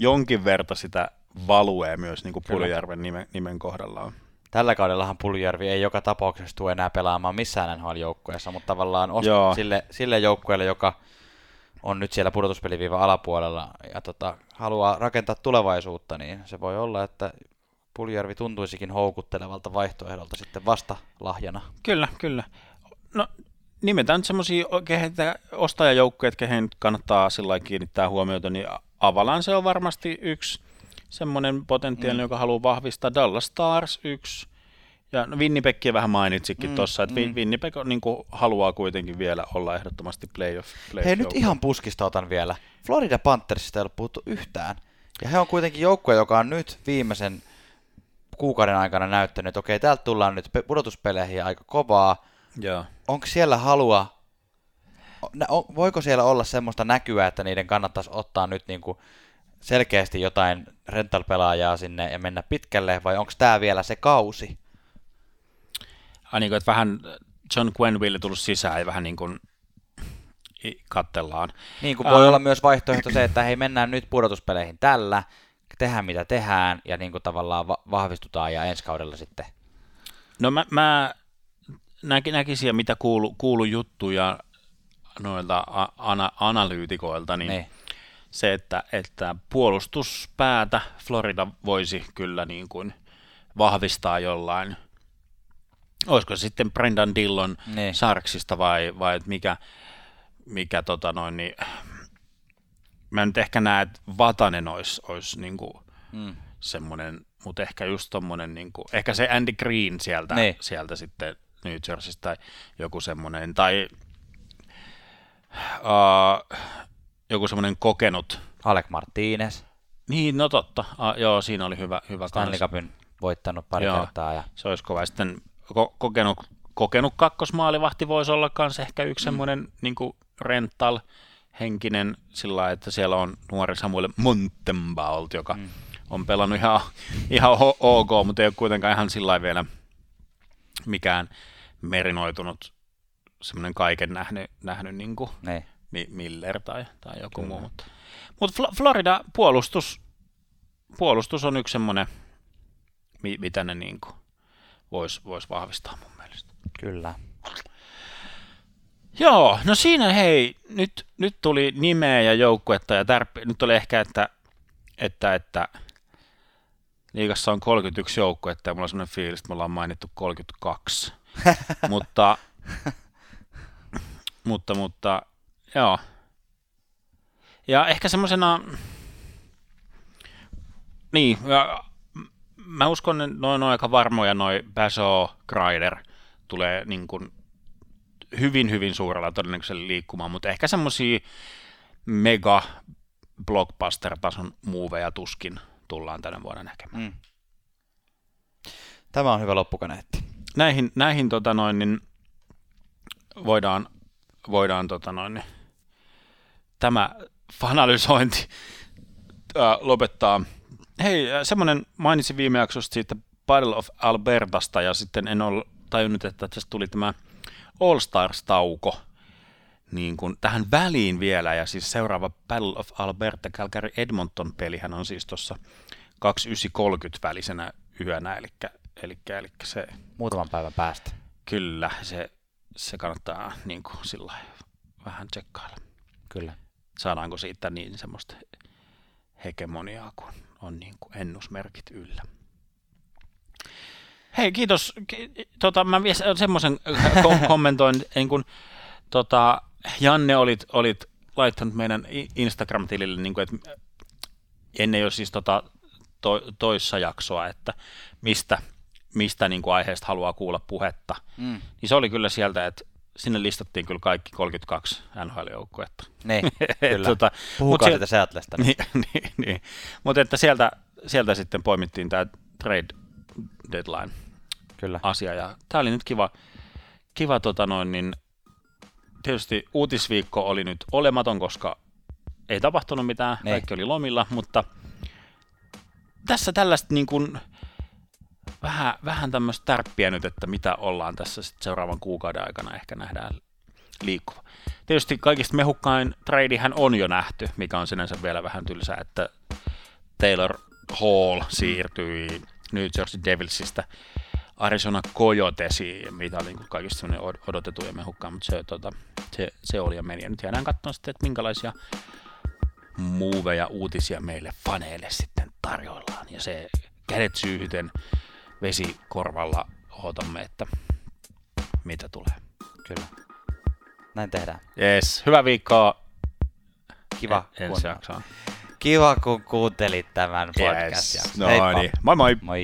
jonkin verta sitä valuee myös niin kuin Puljärven nimen, nimen kohdalla on. Tällä kaudellahan Puljärvi ei joka tapauksessa tule enää pelaamaan missään NHL-joukkueessa, mutta tavallaan os- sille, sille joukkueelle, joka on nyt siellä pudotuspeliviivan alapuolella ja tota, haluaa rakentaa tulevaisuutta, niin se voi olla, että Puljärvi tuntuisikin houkuttelevalta vaihtoehdolta sitten vasta lahjana. Kyllä, kyllä. No nimetään nyt semmoisia ostajajoukkoja, kehen kannattaa sillä kiinnittää huomiota, niin Avalanche on varmasti yksi semmoinen potentiaali, mm. joka haluaa vahvistaa. Dallas Stars yksi. Ja no Winnipegkin vähän mainitsikin mm, tuossa, että mm. Winnipeg niin kuin, haluaa kuitenkin vielä olla ehdottomasti playoff. playoff Hei, nyt ihan puskista otan vielä. Florida Panthersista ei ole puhuttu yhtään. Ja he on kuitenkin joukkue, joka on nyt viimeisen kuukauden aikana näyttänyt, että okei, täältä tullaan nyt pudotuspeleihin aika kovaa. Joo. Onko siellä halua, voiko siellä olla semmoista näkyä, että niiden kannattaisi ottaa nyt niin kuin selkeästi jotain rental-pelaajaa sinne ja mennä pitkälle, vai onko tämä vielä se kausi? Ai niin kuin, että vähän John Quenville tullut sisään ja vähän niin kuin kattellaan. Niin kuin voi uh, olla myös vaihtoehto se, että hei mennään nyt pudotuspeleihin tällä, tehdään mitä tehdään ja niin kuin tavallaan va- vahvistutaan ja ensi kaudella sitten. No mä, mä näki, näkisin, mitä kuulu, kuulu juttuja noilta ana, analyytikoilta, niin ne. Se, että, että puolustuspäätä Florida voisi kyllä niin kuin vahvistaa jollain, olisiko se sitten Brendan Dillon ne. Sarksista vai, vai mikä, mikä tota noin, niin, mä nyt ehkä näen, että Vatanen olisi, olisi niin kuin mm. semmoinen, mutta ehkä just tommonen, niin kuin, ehkä se Andy Green sieltä, ne. sieltä sitten New Jerseystä tai joku semmoinen, tai uh, joku semmoinen kokenut. Alec Martinez. Niin, no totta. Uh, joo, siinä oli hyvä, hyvä Stanley Cupin voittanut pari joo, kertaa. Ja... Se olisi kova. Sitten ko- kokenut, kokenut kakkosmaalivahti voisi olla myös ehkä yksi mm. semmoinen niin rental henkinen sillä että siellä on nuori Samuel Montembault, joka mm. on pelannut ihan, ihan ok, mutta ei ole kuitenkaan ihan sillä vielä mikään merinoitunut semmoinen kaiken nähnyt, nähnyt niin kuin ne. Miller tai, tai joku Kyllä. muu. Mutta, Florida puolustus, puolustus on yksi semmoinen, mitä ne niin voisi vois vahvistaa mun mielestä. Kyllä. Joo, no siinä hei, nyt, nyt tuli nimeä ja joukkuetta ja tärpe, nyt oli ehkä, että, että, että liigassa on 31 joukkuetta ja mulla on sellainen fiilis, että me ollaan mainittu 32. <laughs> mutta, mutta, mutta, joo. Ja ehkä semmoisena, niin, ja mä uskon, että noin on aika varmoja noin Baso, Kreider tulee niin kuin hyvin, hyvin suurella todennäköisellä liikkumaan, mutta ehkä semmoisia mega blockbuster-tason muuveja tuskin tullaan tänä vuonna näkemään. Mm. Tämä on hyvä loppukaneetti. Näihin, näihin tota noin, niin voidaan, voidaan tota noin, niin, tämä fanalysointi ää, lopettaa. Hei, semmoinen mainitsin viime jaksosta siitä Battle of Albertasta ja sitten en ole tajunnut, että tästä tuli tämä All Stars-tauko niin kuin tähän väliin vielä, ja siis seuraava Battle of Alberta Calgary Edmonton pelihän on siis tuossa 2930 välisenä yönä, eli, eli, eli se... Muutaman päivän päästä. Kyllä, se, se kannattaa niin kuin sillä vähän tsekkailla. Kyllä. Saadaanko siitä niin semmoista hegemoniaa, kun on niin kuin ennusmerkit yllä. Hei, kiitos. Tota, mä semmoisen kom- <laughs> kommentoin, niin kun, tota, Janne olit, olit laittanut meidän Instagram-tilille, niin kuin, että ennen jo siis tota, to, toissa jaksoa, että mistä, mistä niin kuin aiheesta haluaa kuulla puhetta. Mm. Niin se oli kyllä sieltä, että listattiin kyllä kaikki 32 NHL-joukkuetta. Niin, <laughs> kyllä. tota, Puhukaa siitä Seatlesta. <laughs> Niin, niin, niin. Mutta että sieltä, sieltä sitten poimittiin tämä trade deadline kyllä. asia. Ja tämä oli nyt kiva, kiva tota noin, niin tietysti uutisviikko oli nyt olematon, koska ei tapahtunut mitään, ne. kaikki oli lomilla, mutta tässä tällaista niin kuin, vähän, vähän tämmöistä tärppiä nyt, että mitä ollaan tässä sit seuraavan kuukauden aikana ehkä nähdään liikkuva. Tietysti kaikista mehukkain tradehän on jo nähty, mikä on sinänsä vielä vähän tylsää, että Taylor Hall siirtyi New Jersey Devilsistä Arizona Coyotesiin, mitä oli niin kaikista odotettu ja mehukkaan, mutta se, tota, se, se, oli ja meni. Ja nyt jäädään katsomaan sitten, että minkälaisia muuveja, uutisia meille faneille sitten tarjoillaan. Ja se kädet syyhyten vesikorvalla odotamme, että mitä tulee. Kyllä. Näin tehdään. Yes. Hyvää viikkoa. Kiva. Ensi jaksoon. Kiva, kun kuuntelit tämän podcastin. Yes. No niin. Moi moi. Moi.